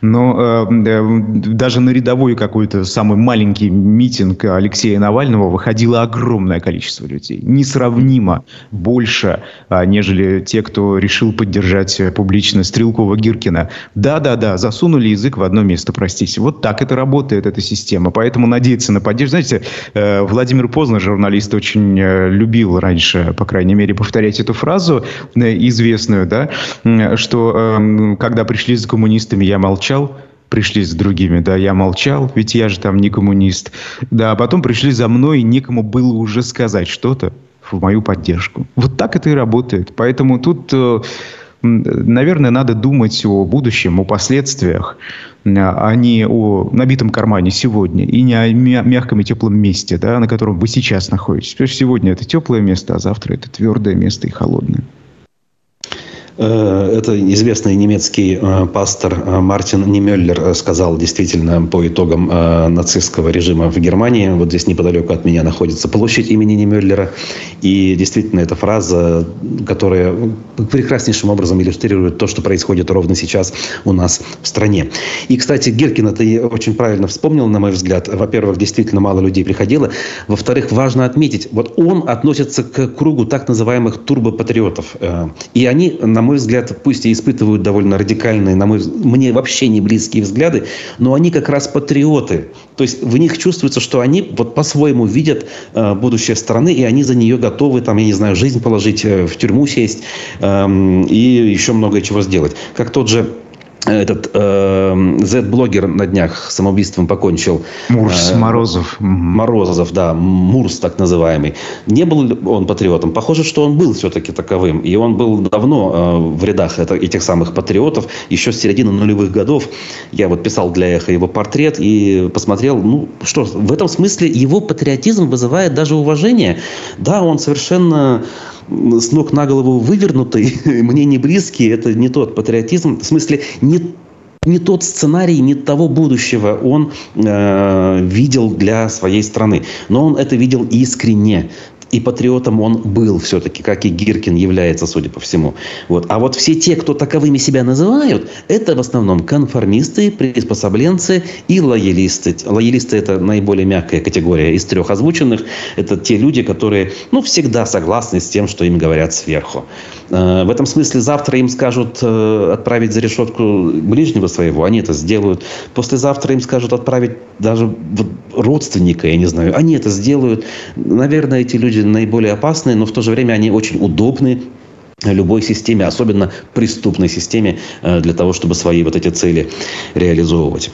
Но э, э, даже на рядовой какой-то самый маленький митинг Алексея Навального выходило огромное количество людей. Несравнимо больше, э, нежели те, кто решил поддержать публично Стрелкова-Гиркина. Да-да-да, засунули язык в одно место, простите. Вот так это работает, эта система. Поэтому надеяться на поддержку. Знаете, э, Владимир Познер, журналист, очень э, любил раньше, по крайней мере, повторять эту фразу э, известную, да, что э, когда пришли за коммунизм коммунистами я молчал, пришли с другими, да, я молчал, ведь я же там не коммунист. Да, а потом пришли за мной, и некому было уже сказать что-то в мою поддержку. Вот так это и работает. Поэтому тут, э, наверное, надо думать о будущем, о последствиях, а не о набитом кармане сегодня и не о мягком и теплом месте, да, на котором вы сейчас находитесь. Сегодня это теплое место, а завтра это твердое место и холодное. Э, это известный немецкий э, пастор э, Мартин Немеллер сказал действительно по итогам нацистского режима в Германии. Вот здесь неподалеку от меня находится площадь имени Немеллера. И действительно, эта фраза, которая прекраснейшим образом иллюстрирует то, что происходит ровно сейчас у нас в стране. И, кстати, Геркин это очень правильно вспомнил, на мой взгляд. Во-первых, действительно мало людей приходило. Во-вторых, важно отметить, вот он относится к кругу так называемых турбопатриотов. И они, на мой взгляд, пусть и испытывают довольно радикальные, на мой мне вообще не близкие взгляды, но они как раз патриоты. То есть в них чувствуется, что они вот по-своему видят э, будущее страны, и они за нее готовы, там, я не знаю, жизнь положить, э, в тюрьму сесть э, и еще многое чего сделать. Как тот же этот э, Z-блогер на днях самоубийством покончил. Мурс э, Морозов. Морозов, да, Мурс так называемый. Не был он патриотом? Похоже, что он был все-таки таковым. И он был давно э, в рядах это, этих самых патриотов, еще с середины нулевых годов. Я вот писал для Эхо его портрет и посмотрел, ну что, в этом смысле его патриотизм вызывает даже уважение. Да, он совершенно с ног на голову вывернутый, мне не близкий, это не тот патриотизм, в смысле не не тот сценарий, не того будущего он э, видел для своей страны. Но он это видел искренне и патриотом он был все-таки, как и Гиркин является, судя по всему. Вот. А вот все те, кто таковыми себя называют, это в основном конформисты, приспособленцы и лоялисты. Лоялисты – это наиболее мягкая категория из трех озвученных. Это те люди, которые ну, всегда согласны с тем, что им говорят сверху. Э, в этом смысле завтра им скажут э, отправить за решетку ближнего своего, они это сделают. Послезавтра им скажут отправить даже родственника, я не знаю, они это сделают. Наверное, эти люди наиболее опасные, но в то же время они очень удобны любой системе, особенно преступной системе, э, для того, чтобы свои вот эти цели реализовывать.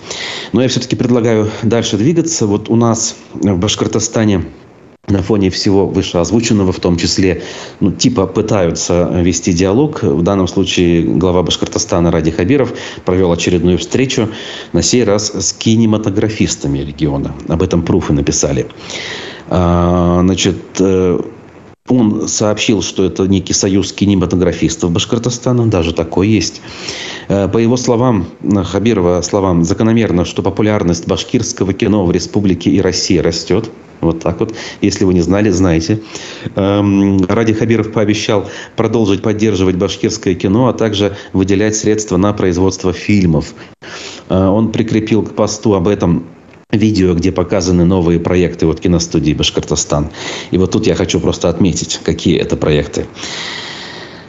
Но я все-таки предлагаю дальше двигаться. Вот у нас в Башкортостане на фоне всего вышеозвученного, в том числе, ну, типа пытаются вести диалог. В данном случае глава Башкортостана Ради Хабиров провел очередную встречу, на сей раз с кинематографистами региона. Об этом пруфы написали. А, значит, э, Он сообщил, что это некий союз кинематографистов Башкортостана, даже такой есть. Э, по его словам, Хабирова словам, закономерно, что популярность башкирского кино в республике и России растет. Вот так вот. Если вы не знали, знаете. Эм, Ради Хабиров пообещал продолжить поддерживать башкирское кино, а также выделять средства на производство фильмов. Э, он прикрепил к посту об этом видео, где показаны новые проекты от киностудии «Башкортостан». И вот тут я хочу просто отметить, какие это проекты.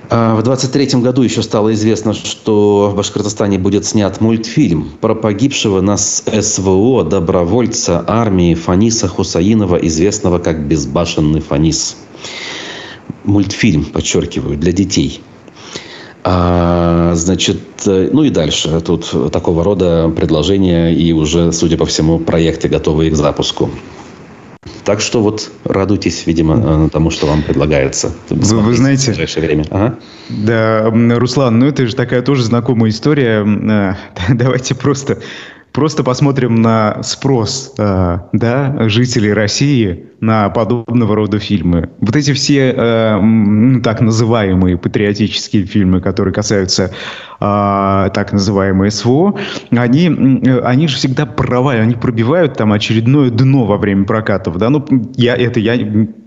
А, в 23 году еще стало известно, что в Башкортостане будет снят мультфильм про погибшего на СВО добровольца армии Фаниса Хусаинова, известного как «Безбашенный Фанис». Мультфильм, подчеркиваю, для детей. А, значит, ну и дальше. Тут такого рода предложения и уже, судя по всему, проекты готовые к запуску. Так что вот радуйтесь, видимо, э, тому, что вам предлагается. Вы, вы знаете, в ближайшее время. Ага. Да, Руслан, ну это же такая тоже знакомая история. Э, давайте просто, просто посмотрим на спрос э, да, жителей России на подобного рода фильмы. Вот эти все э, так называемые патриотические фильмы, которые касаются э, так называемой СВО, они, они же всегда проваливают, они пробивают там очередное дно во время прокатов. Да? Ну, я, это я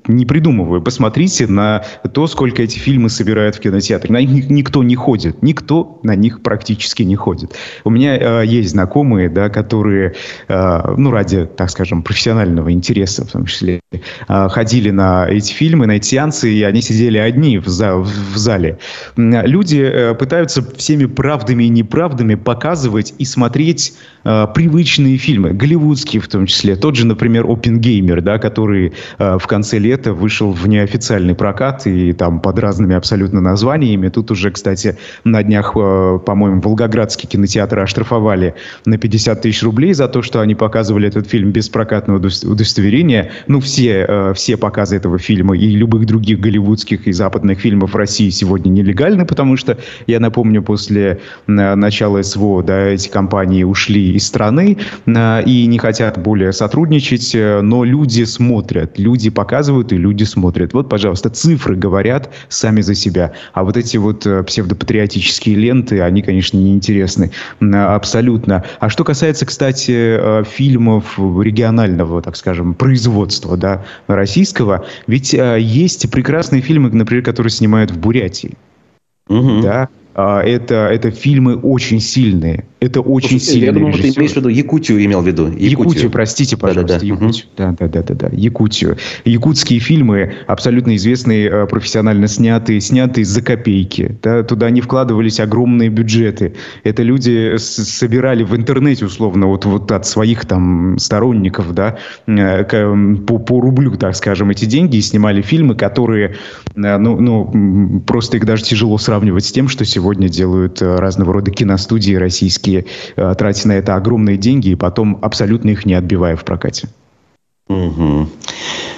не придумываю. Посмотрите на то, сколько эти фильмы собирают в кинотеатре. На них никто не ходит. Никто на них практически не ходит. У меня э, есть знакомые, да, которые, э, ну, ради, так скажем, профессионального интереса, в том числе, Э, ходили на эти фильмы, на эти сеансы, и они сидели одни в, за, в зале. Люди э, пытаются всеми правдами и неправдами показывать и смотреть э, привычные фильмы, голливудские в том числе. Тот же, например, «Опенгеймер», да, который э, в конце лета вышел в неофициальный прокат и там под разными абсолютно названиями. Тут уже, кстати, на днях, э, по-моему, Волгоградский кинотеатр оштрафовали на 50 тысяч рублей за то, что они показывали этот фильм без прокатного удостоверения. Ну, все э, все показы этого фильма и любых других голливудских и западных фильмов в России сегодня нелегальны, потому что, я напомню, после э, начала СВО да, эти компании ушли из страны и не хотят более сотрудничать, но люди смотрят, люди показывают и люди смотрят. Вот, пожалуйста, цифры говорят сами за себя. А вот эти вот псевдопатриотические ленты, они, конечно, неинтересны абсолютно. А что касается, кстати, фильмов регионального, так скажем, производства, да, российского. Ведь э, есть прекрасные фильмы, например, которые снимают в Бурятии. Угу. Да, это, это фильмы очень сильные. Это очень Слушай, сильные Я думал, режиссеры. ты имеешь в виду Якутию, имел в виду. Якутию, Якутию простите, пожалуйста. Да, да, да. Якутию. Да, да, да, да, да. Якутию. Якутские фильмы абсолютно известные, э, профессионально снятые, снятые за копейки. Да, туда не вкладывались огромные бюджеты. Это люди собирали в интернете, условно, вот, вот от своих там сторонников, да, э, по, по рублю, так скажем, эти деньги и снимали фильмы, которые, э, ну, ну, просто их даже тяжело сравнивать с тем, что сегодня сегодня делают э, разного рода киностудии российские, э, тратя на это огромные деньги и потом абсолютно их не отбивая в прокате. Угу.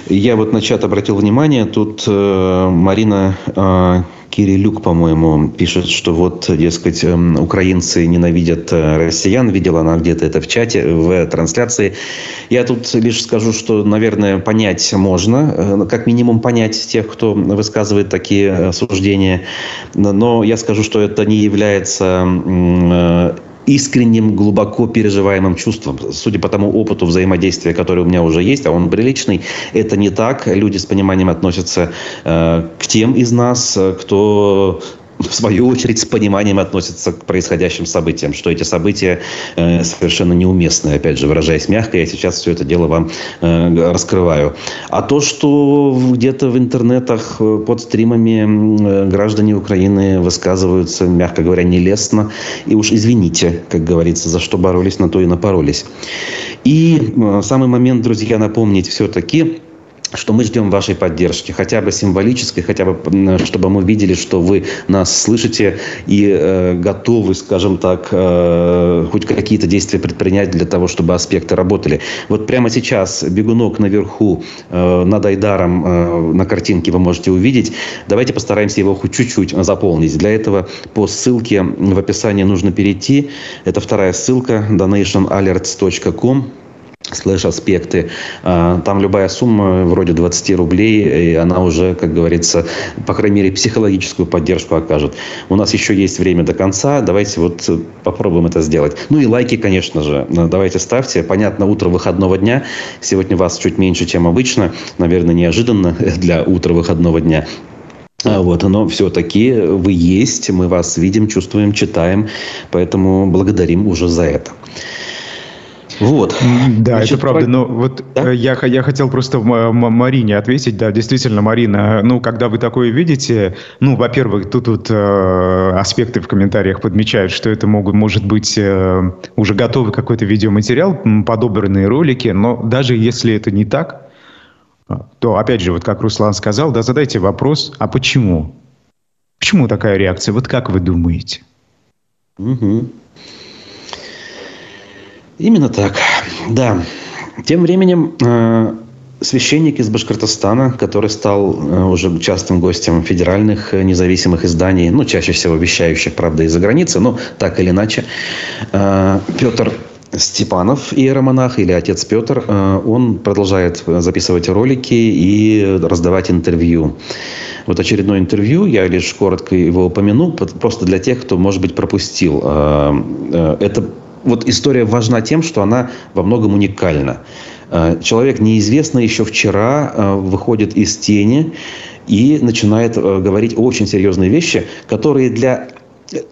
Я вот на чат обратил внимание, тут э, Марина э, Кирилюк, по-моему, пишет, что вот, дескать, эм, украинцы ненавидят э, россиян. Видела она где-то это в чате, в трансляции. Я тут лишь скажу, что, наверное, понять можно, э, как минимум понять тех, кто высказывает такие э, суждения. Но я скажу, что это не является искренним, глубоко переживаемым чувством. Судя по тому опыту взаимодействия, который у меня уже есть, а он приличный, это не так. Люди с пониманием относятся э, к тем из нас, кто в свою очередь, с пониманием относятся к происходящим событиям, что эти события э, совершенно неуместны. Опять же, выражаясь мягко, я сейчас все это дело вам э, раскрываю. А то, что где-то в интернетах э, под стримами э, граждане Украины высказываются, мягко говоря, нелестно, и уж извините, как говорится, за что боролись, на то и напоролись. И э, самый момент, друзья, напомнить все-таки, что мы ждем вашей поддержки, хотя бы символической, хотя бы, чтобы мы видели, что вы нас слышите и э, готовы, скажем так, э, хоть какие-то действия предпринять для того, чтобы аспекты работали. Вот прямо сейчас бегунок наверху э, над Айдаром э, на картинке вы можете увидеть. Давайте постараемся его хоть чуть-чуть заполнить. Для этого по ссылке в описании нужно перейти. Это вторая ссылка donationalerts.com слэш-аспекты. А, там любая сумма вроде 20 рублей, и она уже, как говорится, по крайней мере, психологическую поддержку окажет. У нас еще есть время до конца, давайте вот попробуем это сделать. Ну и лайки, конечно же, давайте ставьте. Понятно, утро выходного дня. Сегодня вас чуть меньше, чем обычно. Наверное, неожиданно для утра выходного дня. А вот, но все-таки вы есть, мы вас видим, чувствуем, читаем, поэтому благодарим уже за это. Вот. Да, Значит, это правда. Но вот да? Э, я, я хотел просто Марине ответить. Да, действительно, Марина, ну, когда вы такое видите, ну, во-первых, тут вот э, аспекты в комментариях подмечают, что это могут, может быть э, уже готовый какой-то видеоматериал, подобранные ролики, но даже если это не так, то, опять же, вот как Руслан сказал, да, задайте вопрос, а почему? Почему такая реакция? Вот как вы думаете? Угу. Именно так, да. Тем временем э, священник из Башкортостана, который стал э, уже частым гостем федеральных э, независимых изданий, ну, чаще всего вещающих, правда, из-за границы, но так или иначе, Петр Степанов, иеромонах или отец Петр, он продолжает записывать ролики и раздавать интервью. Вот очередное интервью, я лишь коротко его упомяну, просто для тех, кто, может быть, пропустил. Это вот история важна тем, что она во многом уникальна. Э, человек неизвестно еще вчера э, выходит из тени и начинает э, говорить очень серьезные вещи, которые для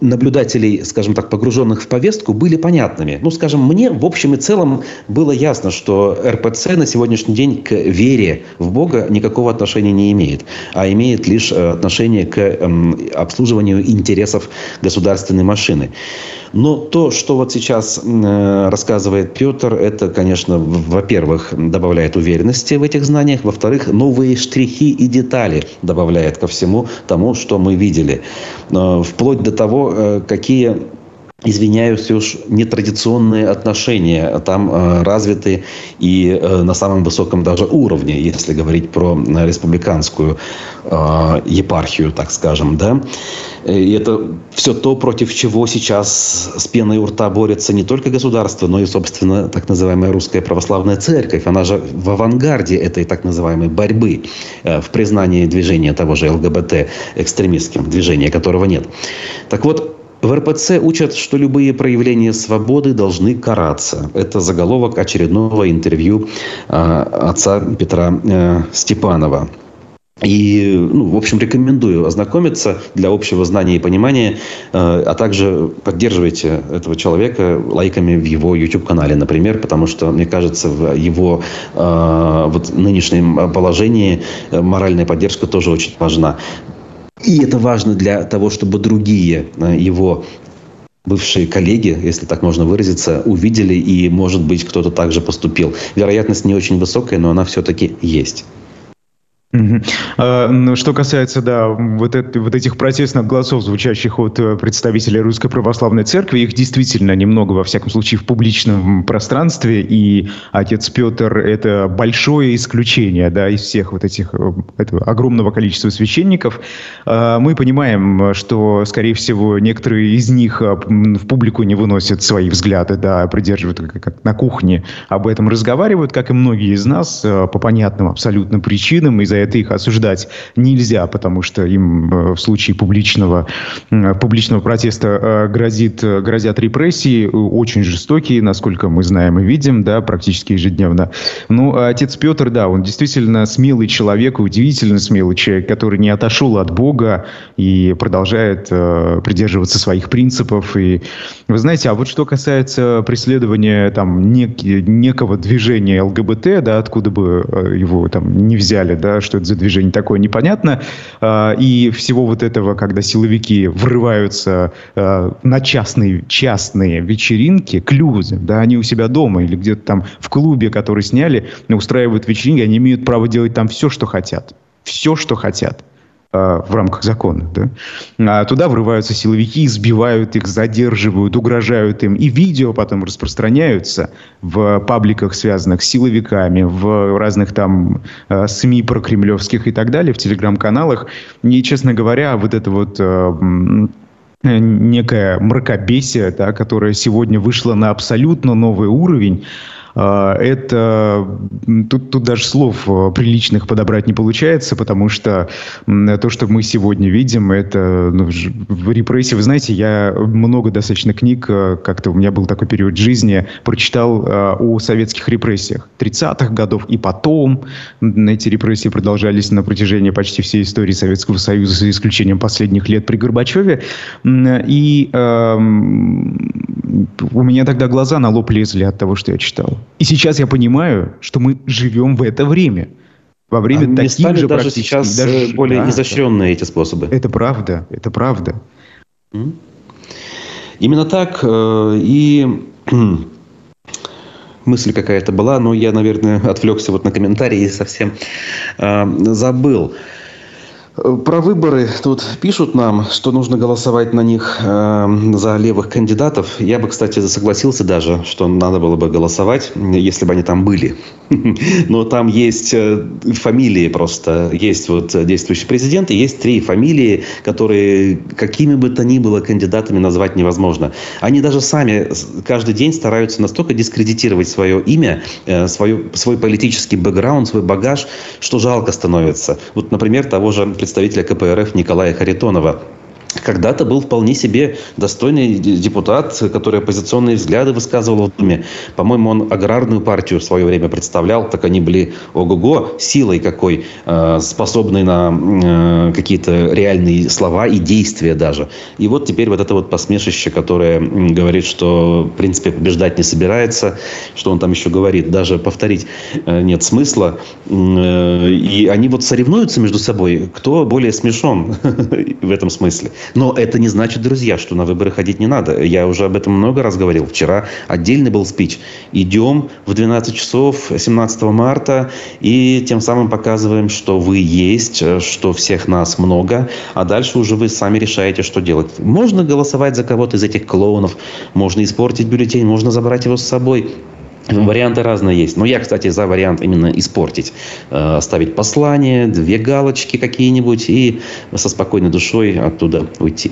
наблюдателей, скажем так, погруженных в повестку, были понятными. Ну, скажем, мне в общем и целом было ясно, что РПЦ на сегодняшний день к вере в Бога никакого отношения не имеет, а имеет лишь э, отношение к эм, обслуживанию интересов государственной машины. Но то, что вот сейчас э, рассказывает Петр, это, конечно, во-первых, добавляет уверенности в этих знаниях, во-вторых, новые штрихи и детали добавляет ко всему тому, что мы видели. Э, вплоть до того, э, какие извиняюсь уж, нетрадиционные отношения там э, развиты и э, на самом высоком даже уровне, если говорить про республиканскую э, епархию, так скажем, да. И это все то, против чего сейчас с пеной у рта борется не только государство, но и, собственно, так называемая русская православная церковь. Она же в авангарде этой так называемой борьбы э, в признании движения того же ЛГБТ экстремистским, движения которого нет. Так вот, в РПЦ учат, что любые проявления свободы должны караться. Это заголовок очередного интервью э, отца Петра э, Степанова. И, ну, в общем, рекомендую ознакомиться для общего знания и понимания, э, а также поддерживайте этого человека лайками в его YouTube-канале, например, потому что, мне кажется, в его э, вот, нынешнем положении э, моральная поддержка тоже очень важна. И это важно для того, чтобы другие э, его бывшие коллеги, если так можно выразиться, увидели и, может быть, кто-то также поступил. Вероятность не очень высокая, но она все-таки есть. А, что касается, да, вот, это, вот этих протестных голосов, звучащих от э, представителей Русской Православной Церкви, их действительно немного, во всяком случае, в публичном пространстве, и отец Петр – это большое исключение, да, из всех вот этих, э, этого огромного количества священников. А, мы понимаем, что, скорее всего, некоторые из них э, в публику не выносят свои взгляды, да, придерживают, как на кухне об этом разговаривают, как и многие из нас, по понятным абсолютно причинам, из-за это их осуждать нельзя, потому что им э, в случае публичного, публичного протеста э, грозит, грозят репрессии, очень жестокие, насколько мы знаем и видим, да, практически ежедневно. Ну, а отец Петр, да, он действительно смелый человек, удивительно смелый человек, который не отошел от Бога и продолжает э, придерживаться своих принципов. И вы знаете, а вот что касается преследования там нек, некого движения ЛГБТ, да, откуда бы э, его там не взяли, да, что это за движение такое, непонятно. А, и всего вот этого, когда силовики врываются а, на частные, частные вечеринки, клюзы, да, они у себя дома или где-то там в клубе, который сняли, устраивают вечеринки, они имеют право делать там все, что хотят. Все, что хотят. А, в рамках закона. Да? А туда врываются силовики, избивают их, задерживают, угрожают им. И видео потом распространяются в пабликах, связанных с силовиками, в разных там а, СМИ прокремлевских и так далее, в телеграм-каналах. И, честно говоря, вот это вот а, некое мракобесие, да, которое сегодня вышло на абсолютно новый уровень, Это тут, тут даже слов приличных подобрать не получается, потому что то, что мы сегодня видим, это ну, репрессии. Вы знаете, я много достаточно книг, как-то у меня был такой период жизни, прочитал о советских репрессиях 30-х годов и потом. Эти репрессии продолжались на протяжении почти всей истории Советского Союза, за исключением последних лет при Горбачеве. И э, у меня тогда глаза на лоб лезли от того, что я читал. И сейчас я понимаю, что мы живем в это время. Во время а таких же даже сейчас даже, э, более да, изощренные эти способы. Это правда, это правда. Именно так. Э, и мысль какая-то была, но я, наверное, отвлекся вот на комментарии и совсем э, забыл. Про выборы тут пишут нам, что нужно голосовать на них э, за левых кандидатов. Я бы, кстати, согласился даже, что надо было бы голосовать, если бы они там были. Но там есть э, фамилии просто. Есть вот действующий президент и есть три фамилии, которые какими бы то ни было кандидатами назвать невозможно. Они даже сами каждый день стараются настолько дискредитировать свое имя, э, свое, свой политический бэкграунд, свой багаж, что жалко становится. Вот, например, того же представителя КПРФ Николая Харитонова когда-то был вполне себе достойный депутат, который оппозиционные взгляды высказывал в Думе. По-моему, он аграрную партию в свое время представлял, так они были ого-го, силой какой, э, способной на э, какие-то реальные слова и действия даже. И вот теперь вот это вот посмешище, которое говорит, что, в принципе, побеждать не собирается, что он там еще говорит, даже повторить э, нет смысла. И они вот соревнуются между собой, кто более смешон в этом смысле. Но это не значит, друзья, что на выборы ходить не надо. Я уже об этом много раз говорил. Вчера отдельный был спич. Идем в 12 часов 17 марта и тем самым показываем, что вы есть, что всех нас много, а дальше уже вы сами решаете, что делать. Можно голосовать за кого-то из этих клоунов, можно испортить бюллетень, можно забрать его с собой. Варианты разные есть. Но я, кстати, за вариант именно испортить. Э, оставить послание, две галочки какие-нибудь и со спокойной душой оттуда уйти.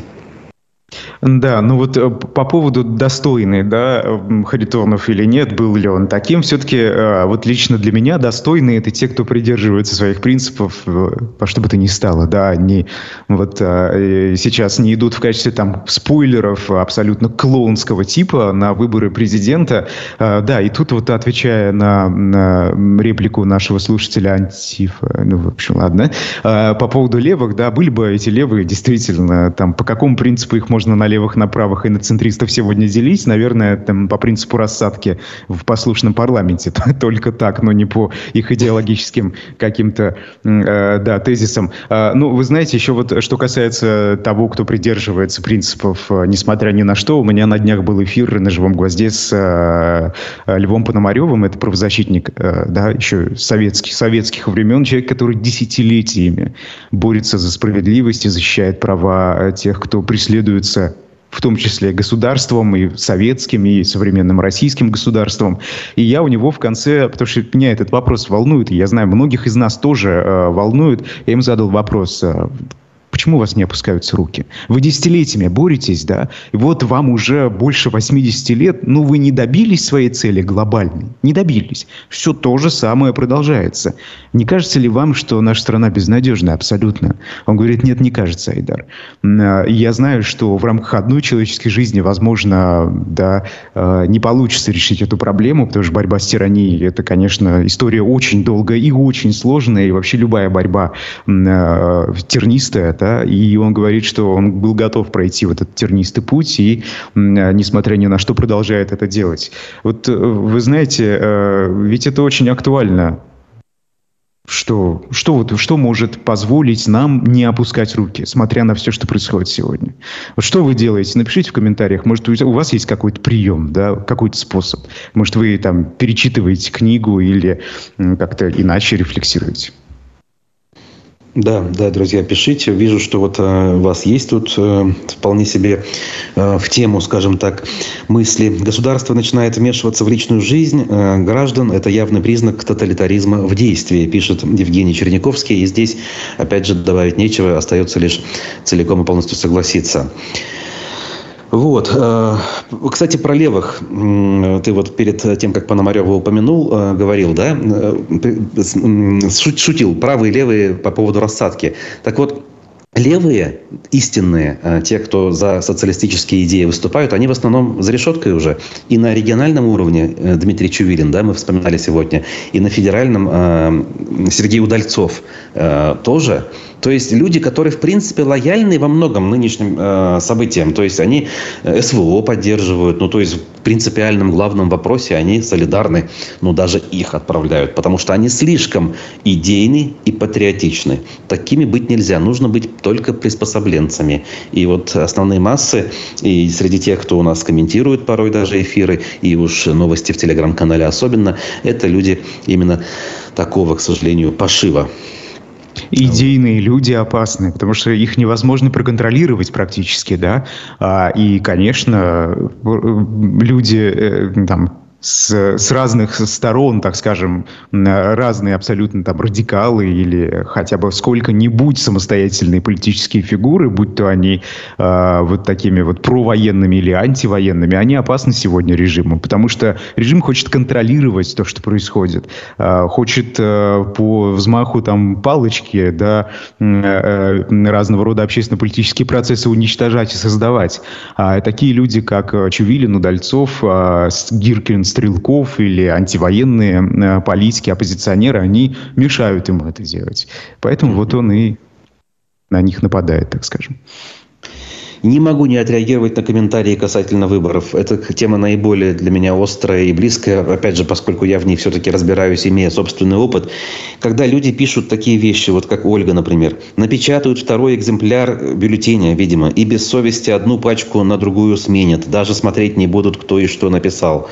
Да, ну вот э, по поводу достойный, да, Харитонов или нет, был ли он таким, все-таки э, вот лично для меня достойные это те, кто придерживается своих принципов, во что бы то ни стало, да, они вот э, сейчас не идут в качестве там спойлеров абсолютно клоунского типа на выборы президента, да, и тут вот отвечая на, на реплику нашего слушателя Антифа, ну, в общем, ладно, по поводу левых, да, были бы эти левые действительно, там, по какому принципу их можно на левых, на правых и на центристов сегодня делить, наверное, там, по принципу рассадки в послушном парламенте. Только так, но не по их идеологическим каким-то э, да, тезисам. Э, ну, вы знаете, еще вот что касается того, кто придерживается принципов, э, несмотря ни на что, у меня на днях был эфир на «Живом гвозде» с э, Львом Пономаревым, это правозащитник, э, да, еще советских, советских времен, человек, который десятилетиями борется за справедливость и защищает права тех, кто преследуется в том числе государством, и советским, и современным российским государством. И я у него в конце, потому что меня этот вопрос волнует, и я знаю, многих из нас тоже э, волнует, я им задал вопрос, э, Почему у вас не опускаются руки? Вы десятилетиями боретесь, да? И вот вам уже больше 80 лет, но вы не добились своей цели глобальной. Не добились. Все то же самое продолжается. Не кажется ли вам, что наша страна безнадежна абсолютно? Он говорит, нет, не кажется, Айдар. А, я знаю, что в рамках одной человеческой жизни, возможно, да, а, не получится решить эту проблему, потому что борьба с тиранией – это, конечно, история очень долгая и очень сложная, и вообще любая борьба а, тернистая, да, и он говорит, что он был готов пройти в этот тернистый путь и, несмотря ни на что, продолжает это делать. Вот э, вы знаете, э, ведь это очень актуально что, что, вот, что может позволить нам не опускать руки, смотря на все, что происходит сегодня? Вот что вы делаете? Напишите в комментариях. Может, у вас есть какой-то прием, да, какой-то способ. Может, вы там перечитываете книгу или как-то иначе рефлексируете. Да, да, друзья, пишите. Вижу, что вот э, вас есть тут э, вполне себе э, в тему, скажем так, мысли. Государство начинает вмешиваться в личную жизнь э, граждан. Это явный признак тоталитаризма в действии, пишет Евгений Черняковский. И здесь, опять же, добавить нечего, остается лишь целиком и полностью согласиться. Вот. Э, кстати, про левых. Ты вот перед тем, как Пономарева упомянул, э, говорил, да, э, шутил, правые и левые по поводу рассадки. Так вот, Левые, истинные, те, кто за социалистические идеи выступают, они в основном за решеткой уже. И на региональном уровне Дмитрий Чувилин, да, мы вспоминали сегодня, и на федеральном Сергей Удальцов тоже. То есть люди, которые, в принципе, лояльны во многом нынешним э, событиям. То есть они э, СВО поддерживают. Ну, то есть в принципиальном главном вопросе они солидарны. Но даже их отправляют. Потому что они слишком идейны и патриотичны. Такими быть нельзя. Нужно быть только приспособленцами. И вот основные массы, и среди тех, кто у нас комментирует порой даже эфиры, и уж новости в телеграм-канале особенно, это люди именно такого, к сожалению, пошива. Идейные люди опасны, потому что их невозможно проконтролировать практически, да. А, и, конечно, люди э, там с, с разных сторон, так скажем, разные абсолютно там радикалы или хотя бы сколько-нибудь самостоятельные политические фигуры, будь то они э, вот такими вот провоенными или антивоенными, они опасны сегодня режиму, потому что режим хочет контролировать то, что происходит, э, хочет э, по взмаху там палочки, да, э, разного рода общественно-политические процессы уничтожать и создавать. А такие люди, как Чувилин, Удальцов, э, Гиркин, стрелков или антивоенные э, политики, оппозиционеры, они мешают ему это делать. Поэтому вот он и на них нападает, так скажем. Не могу не отреагировать на комментарии касательно выборов. Эта тема наиболее для меня острая и близкая, опять же, поскольку я в ней все-таки разбираюсь, имея собственный опыт. Когда люди пишут такие вещи, вот как Ольга, например, напечатают второй экземпляр бюллетеня, видимо, и без совести одну пачку на другую сменят, даже смотреть не будут, кто и что написал.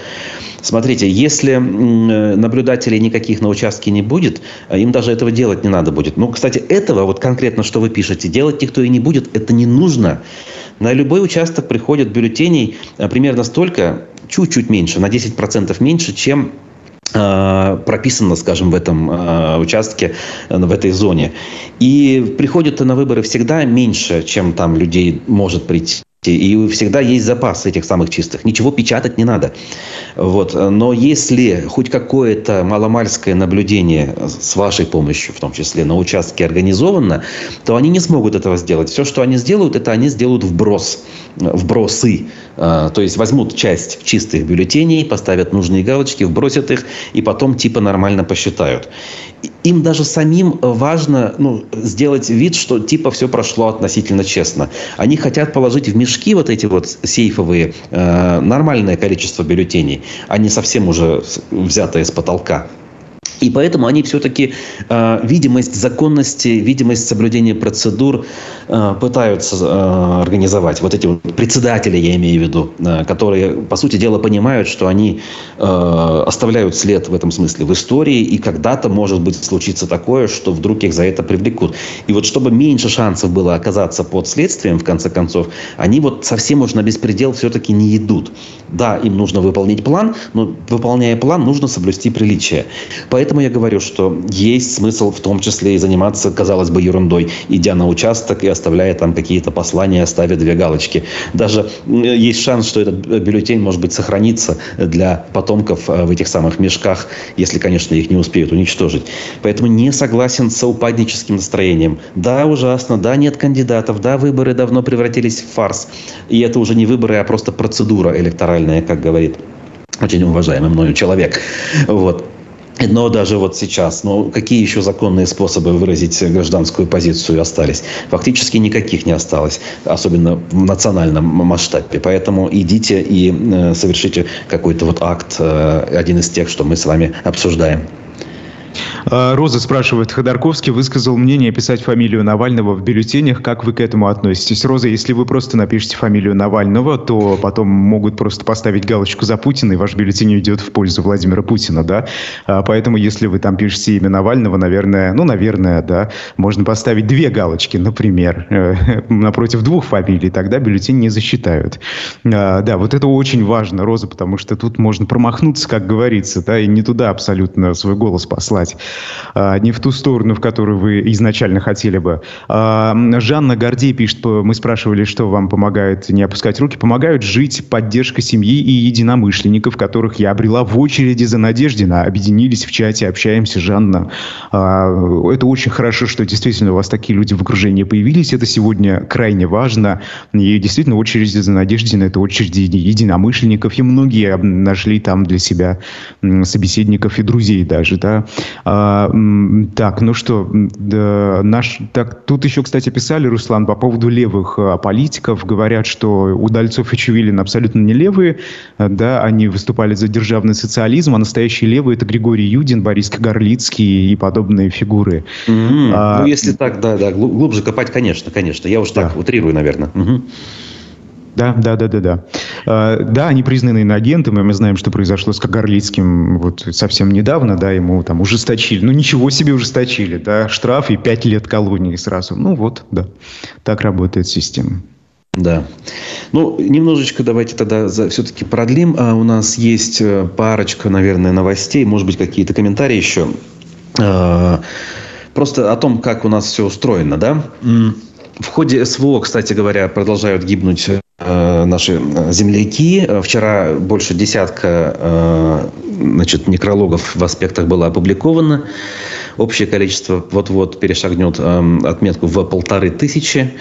Смотрите, если наблюдателей никаких на участке не будет, а им даже этого делать не надо будет. Ну, кстати, этого, вот конкретно, что вы пишете, делать никто и не будет, это не нужно. На любой участок приходят бюллетеней а, примерно столько, чуть-чуть меньше, на 10% меньше, чем а, прописано, скажем, в этом участке, в этой зоне. И приходят на выборы всегда меньше, чем там людей может прийти. И всегда есть запас этих самых чистых. Ничего печатать не надо. Вот. Но если хоть какое-то маломальское наблюдение с вашей помощью, в том числе на участке организовано, то они не смогут этого сделать. Все, что они сделают, это они сделают вброс, вбросы. А, то есть возьмут часть чистых бюллетеней, поставят нужные галочки, вбросят их и потом типа нормально посчитают им даже самим важно ну, сделать вид, что типа все прошло относительно честно. Они хотят положить в мешки вот эти вот сейфовые э, нормальное количество бюллетеней, а не совсем уже взятое с потолка. И поэтому они все-таки э, видимость законности, видимость соблюдения процедур э, пытаются э, организовать. Вот эти вот председатели, я имею в виду, э, которые, по сути дела, понимают, что они э, оставляют след в этом смысле в истории, и когда-то, может быть, случится такое, что вдруг их за это привлекут. И вот чтобы меньше шансов было оказаться под следствием, в конце концов, они вот совсем уж на беспредел все-таки не идут. Да, им нужно выполнить план, но выполняя план, нужно соблюсти приличие. Поэтому Поэтому я говорю, что есть смысл в том числе и заниматься, казалось бы, ерундой, идя на участок и оставляя там какие-то послания, ставя две галочки. Даже есть шанс, что этот бюллетень, может быть, сохранится для потомков э, в этих самых мешках, если, конечно, их не успеют уничтожить. Поэтому не согласен с упадническим настроением. Да, ужасно, да, нет кандидатов, да, выборы давно превратились в фарс. И это уже не выборы, а просто процедура электоральная, как говорит очень уважаемый мною человек. Вот. Но даже вот сейчас, ну какие еще законные способы выразить гражданскую позицию остались? Фактически никаких не осталось, особенно в национальном масштабе. Поэтому идите и э, совершите какой-то вот акт, э, один из тех, что мы с вами обсуждаем. А, Роза спрашивает, Ходорковский высказал мнение писать фамилию Навального в бюллетенях. Как вы к этому относитесь? Роза, если вы просто напишете фамилию Навального, то потом могут просто поставить галочку за Путина, и ваш бюллетень уйдет в пользу Владимира Путина, да? А, поэтому, если вы там пишете имя Навального, наверное, ну, наверное, да, можно поставить две галочки, например, э, напротив двух фамилий, тогда бюллетень не засчитают. А, да, вот это очень важно, Роза, потому что тут можно промахнуться, как говорится, да, и не туда абсолютно свой голос послать. Поступать а, не в ту сторону, в которую вы изначально хотели бы. А, Жанна Гордей пишет, мы спрашивали, что вам помогает не опускать руки. Помогают жить поддержка семьи и единомышленников, которых я обрела в очереди за Надеждина. Объединились в чате, общаемся, Жанна. Это очень хорошо, что действительно у вас такие люди в окружении появились. Это сегодня крайне важно. И действительно очереди за Надеждина – это очереди единомышленников. И многие нашли там для себя собеседников и друзей даже. Да? А, так, ну что, да, наш, так, тут еще, кстати, писали, Руслан, по поводу левых а, политиков. Говорят, что Удальцов и Чувилин абсолютно не левые. Да, они выступали за державный социализм, а настоящие левые – это Григорий Юдин, Борис Кагарлицкий и подобные фигуры. Mm-hmm. А, ну, если так, да, да, глубже копать, конечно, конечно. Я уж так да. утрирую, наверное. Угу. Да, да, да, да, да. А, да, они признаны иноагентом, и мы знаем, что произошло с Кагарлицким вот совсем недавно, да, ему там ужесточили. Ну, ничего себе ужесточили, да, штраф и пять лет колонии сразу. Ну, вот, да, так работает система. Да. Ну, немножечко давайте тогда за, все-таки продлим. А у нас есть э, парочка, наверное, новостей, может быть, какие-то комментарии еще. А, просто о том, как у нас все устроено, да. В ходе СВО, кстати говоря, продолжают гибнуть э, наши э, земляки. Вчера больше десятка э, значит, некрологов в аспектах было опубликовано. Общее количество вот-вот перешагнет отметку в полторы тысячи.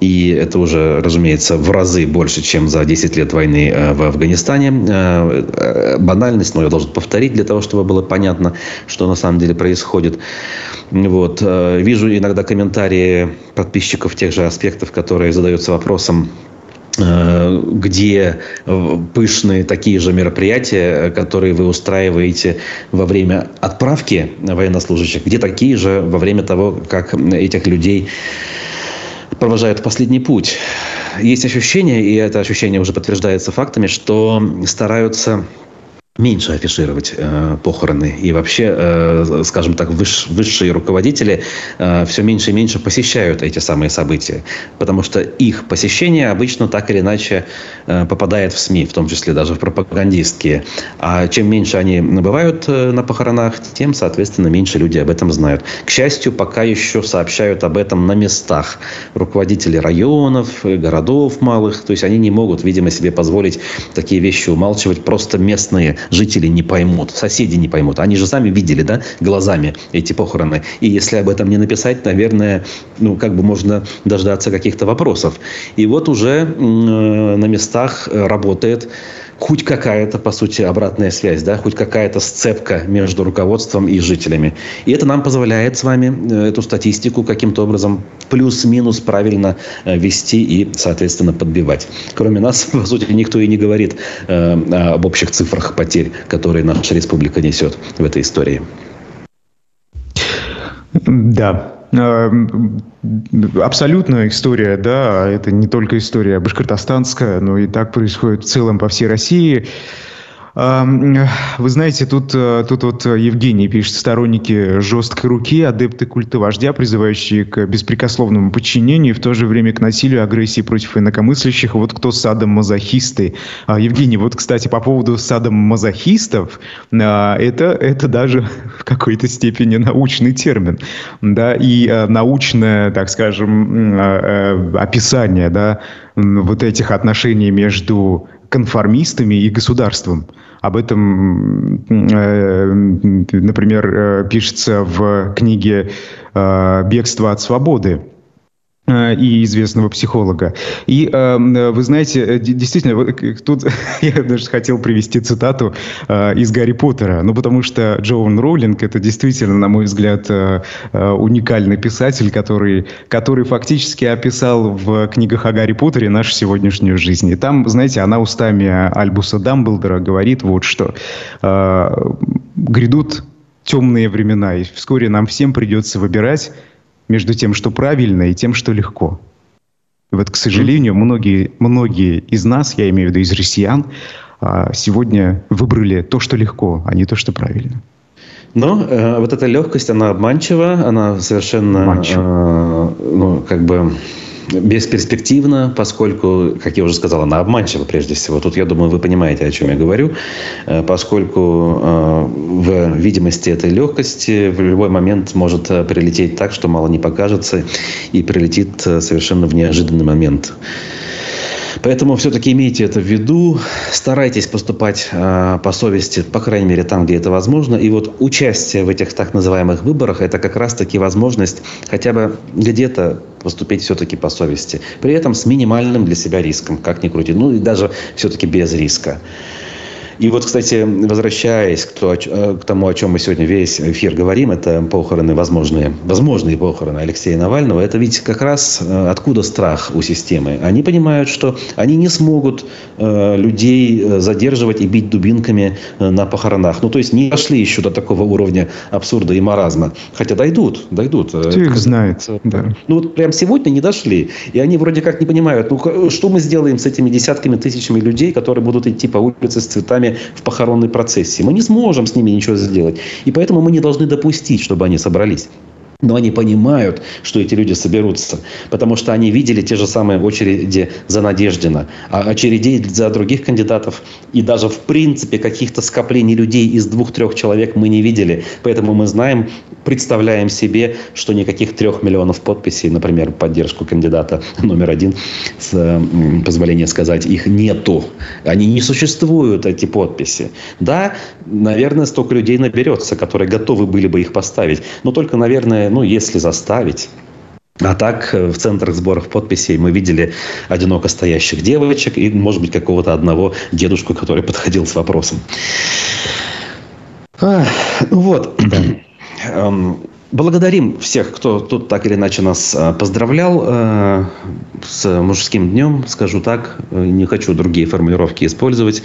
И это уже, разумеется, в разы больше, чем за 10 лет войны в Афганистане. Банальность, но я должен повторить для того, чтобы было понятно, что на самом деле происходит. Вот. Вижу иногда комментарии подписчиков тех же аспектов, которые задаются вопросом, э, где пышные такие же мероприятия, которые вы устраиваете во время отправки военнослужащих, где такие же во время того, как этих людей провожают в последний путь. Есть ощущение, и это ощущение уже подтверждается фактами, что стараются меньше афишировать э, похороны. И вообще, э, скажем так, выш, высшие руководители э, все меньше и меньше посещают эти самые события. Потому что их посещение обычно так или иначе э, попадает в СМИ, в том числе даже в пропагандистские. А чем меньше они бывают э, на похоронах, тем, соответственно, меньше люди об этом знают. К счастью, пока еще сообщают об этом на местах. Руководители районов, городов малых. То есть они не могут, видимо, себе позволить такие вещи умалчивать. Просто местные жители не поймут, соседи не поймут. Они же сами видели, да, глазами эти похороны. И если об этом не написать, наверное, ну, как бы можно дождаться каких-то вопросов. И вот уже э, на местах работает хоть какая-то, по сути, обратная связь, да, хоть какая-то сцепка между руководством и жителями. И это нам позволяет с вами э, эту статистику каким-то образом плюс-минус правильно э, вести и, соответственно, подбивать. Кроме нас, по сути, никто и не говорит э, об общих цифрах потерь, которые наша республика несет в этой истории. Да, абсолютная история, да, это не только история башкортостанская, но и так происходит в целом по всей России. Вы знаете, тут, э, тут вот Евгений пишет, сторонники жесткой руки, адепты культа вождя, призывающие к беспрекословному подчинению в то же время к насилию, агрессии против инакомыслящих. Вот кто садом-мазохисты. А, Евгений, вот, кстати, по поводу садом-мазохистов, а, это, это даже в какой-то степени научный термин. Да, и а, научное, так скажем, описание да, вот этих отношений между конформистами и государством. Об этом, э, например, э, пишется в книге э, «Бегство от свободы» и известного психолога. И э, вы знаете, э, действительно, тут я даже хотел привести цитату из Гарри Поттера, ну потому что Джоан Роулинг это действительно, на мой взгляд, уникальный писатель, который, который фактически описал в книгах о Гарри Поттере нашу сегодняшнюю жизнь. И там, знаете, она устами Альбуса Дамблдора говорит вот что. Грядут темные времена, и вскоре нам всем придется выбирать между тем, что правильно, и тем, что легко. И вот, к сожалению, многие, многие из нас, я имею в виду из россиян, а, сегодня выбрали то, что легко, а не то, что правильно. Но э, вот эта легкость, она обманчива, она совершенно, э, ну, как бы бесперспективна, поскольку, как я уже сказал, она обманчива прежде всего. Тут, я думаю, вы понимаете, о чем я говорю. Э, поскольку э, в видимости этой легкости в любой момент может э, прилететь так, что мало не покажется, и прилетит совершенно в неожиданный момент. Поэтому все-таки имейте это в виду, старайтесь поступать э, по совести, по крайней мере, там, где это возможно. И вот участие в этих так называемых выборах – это как раз-таки возможность хотя бы где-то поступить все-таки по совести. При этом с минимальным для себя риском, как ни крути. Ну и даже все-таки без риска. И вот, кстати, возвращаясь к, то, э, к тому, о чем мы сегодня весь эфир говорим, это похороны возможные, возможные похороны Алексея Навального. Это ведь как раз э, откуда страх у системы. Они понимают, что они не смогут э, людей задерживать и бить дубинками на похоронах. Ну, то есть не дошли еще до такого уровня абсурда и маразма. Хотя дойдут, дойдут. Кто их знает. Да. Ну, вот прям сегодня не дошли. И они вроде как не понимают, ну, что мы сделаем с этими десятками тысячами людей, которые будут идти по улице с цветами нами в похоронной процессии. Мы не сможем с ними ничего сделать. И поэтому мы не должны допустить, чтобы они собрались. Но они понимают, что эти люди соберутся, потому что они видели те же самые очереди за Надеждина, а очередей за других кандидатов и даже в принципе каких-то скоплений людей из двух-трех человек мы не видели. Поэтому мы знаем, представляем себе, что никаких трех миллионов подписей, например, поддержку кандидата номер один, с позволения сказать, их нету. Они не существуют, эти подписи. Да, наверное, столько людей наберется, которые готовы были бы их поставить. Но только, наверное, ну, если заставить. А так э, в центрах сборов подписей мы видели одиноко стоящих девочек и, может быть, какого-то одного дедушку, который подходил с вопросом. А, ну вот. Эм, Благодарим всех, кто тут так или иначе нас э, поздравлял э, с мужским днем, скажу так. Э, не хочу другие формулировки использовать.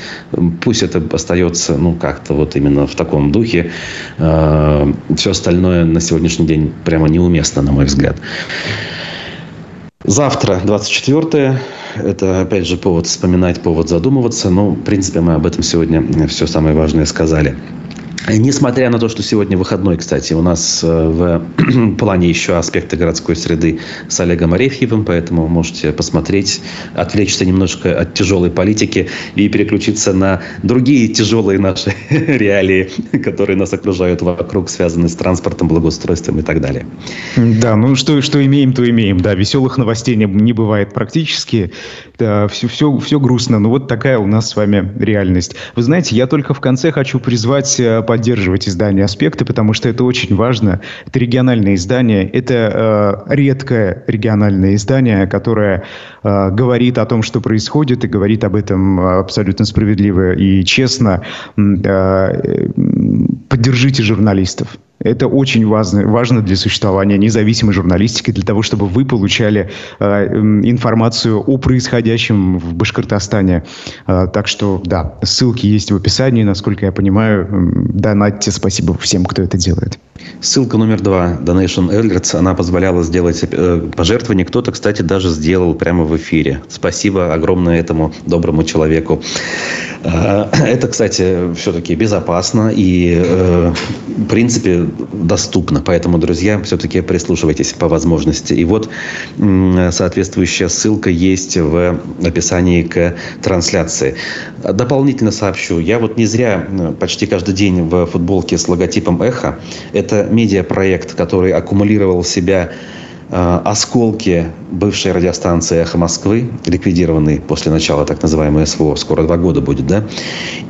Пусть это остается, ну, как-то вот именно в таком духе. Все остальное на сегодняшний день прямо неуместно, на мой взгляд. Завтра, 24 это, опять же, повод вспоминать, повод задумываться. Но, в принципе, мы об этом сегодня все самое важное сказали. Несмотря на то, что сегодня выходной, кстати, у нас э, в плане еще аспекты городской среды с Олегом Арефьевым, поэтому можете посмотреть, отвлечься немножко от тяжелой политики и переключиться на другие тяжелые наши реалии, которые нас окружают вокруг, связанные с транспортом, благоустройством и так далее. Да, ну что, что имеем, то имеем. Да, веселых новостей не, не бывает практически. Да, все, все, все грустно. Но вот такая у нас с вами реальность. Вы знаете, я только в конце хочу призвать э, поддерживать издание «Аспекты», потому что это очень важно. Это региональное издание, это э, редкое региональное издание, которое э, говорит о том, что происходит, и говорит об этом абсолютно справедливо и честно. Э, поддержите журналистов. Это очень важно, важно для существования независимой журналистики, для того, чтобы вы получали э, информацию о происходящем в Башкортостане. Э, так что, да, ссылки есть в описании, насколько я понимаю. Донатьте, спасибо всем, кто это делает. Ссылка номер два, Donation Alerts, она позволяла сделать э, пожертвование. Кто-то, кстати, даже сделал прямо в эфире. Спасибо огромное этому доброму человеку. Э, это, кстати, все-таки безопасно и, э, в принципе, доступно. Поэтому, друзья, все-таки прислушивайтесь по возможности. И вот соответствующая ссылка есть в описании к трансляции. Дополнительно сообщу. Я вот не зря почти каждый день в футболке с логотипом «Эхо». Это медиапроект, который аккумулировал в себя э, осколки бывшей радиостанции «Эхо Москвы», ликвидированной после начала так называемой СВО, скоро два года будет, да?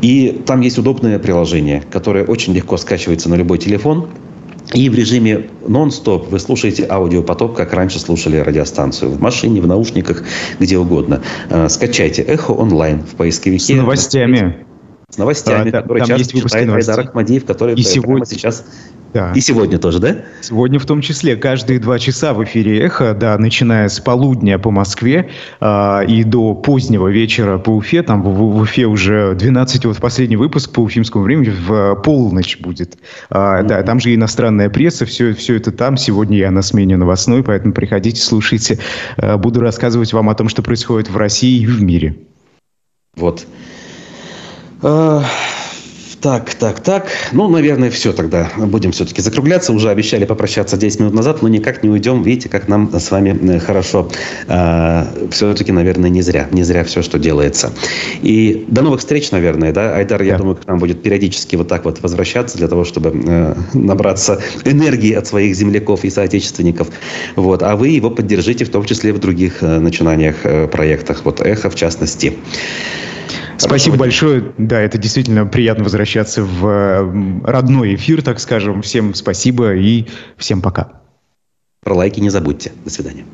И там есть удобное приложение, которое очень легко скачивается на любой телефон, и в режиме нон-стоп вы слушаете аудиопоток, как раньше слушали радиостанцию. В машине, в наушниках, где угодно. Э, скачайте «Эхо онлайн» в поисковике. С новостями. С новостями, да, которые часто читает Айдар Ахмадиев, который и сегодня... сейчас да. И сегодня тоже, да? Сегодня в том числе. Каждые два часа в эфире «Эхо», да, начиная с полудня по Москве э, и до позднего вечера по Уфе. Там в, в Уфе уже 12, вот последний выпуск по уфимскому времени в полночь будет. Mm-hmm. Да, там же иностранная пресса, все, все это там. Сегодня я на смене новостной, поэтому приходите, слушайте. А, буду рассказывать вам о том, что происходит в России и в мире. Вот. А, Так, так, так. Ну, наверное, все тогда. Будем все-таки закругляться. Уже обещали попрощаться 10 минут назад, но никак не уйдем. Видите, как нам с вами э, хорошо. А, все-таки, наверное, не зря. Не зря все, что делается. И до новых встреч, наверное, да? Айдар, я думаю, к нам будет периодически вот так вот возвращаться для того, чтобы э, набраться энергии от своих земляков и соотечественников. Вот. А вы его поддержите, в том числе в других э, начинаниях, э, проектах. Вот «Эхо» в частности. Спасибо большое. Да, это действительно приятно возвращаться в родной эфир, так скажем. Всем спасибо и всем пока. Про лайки не забудьте. До свидания.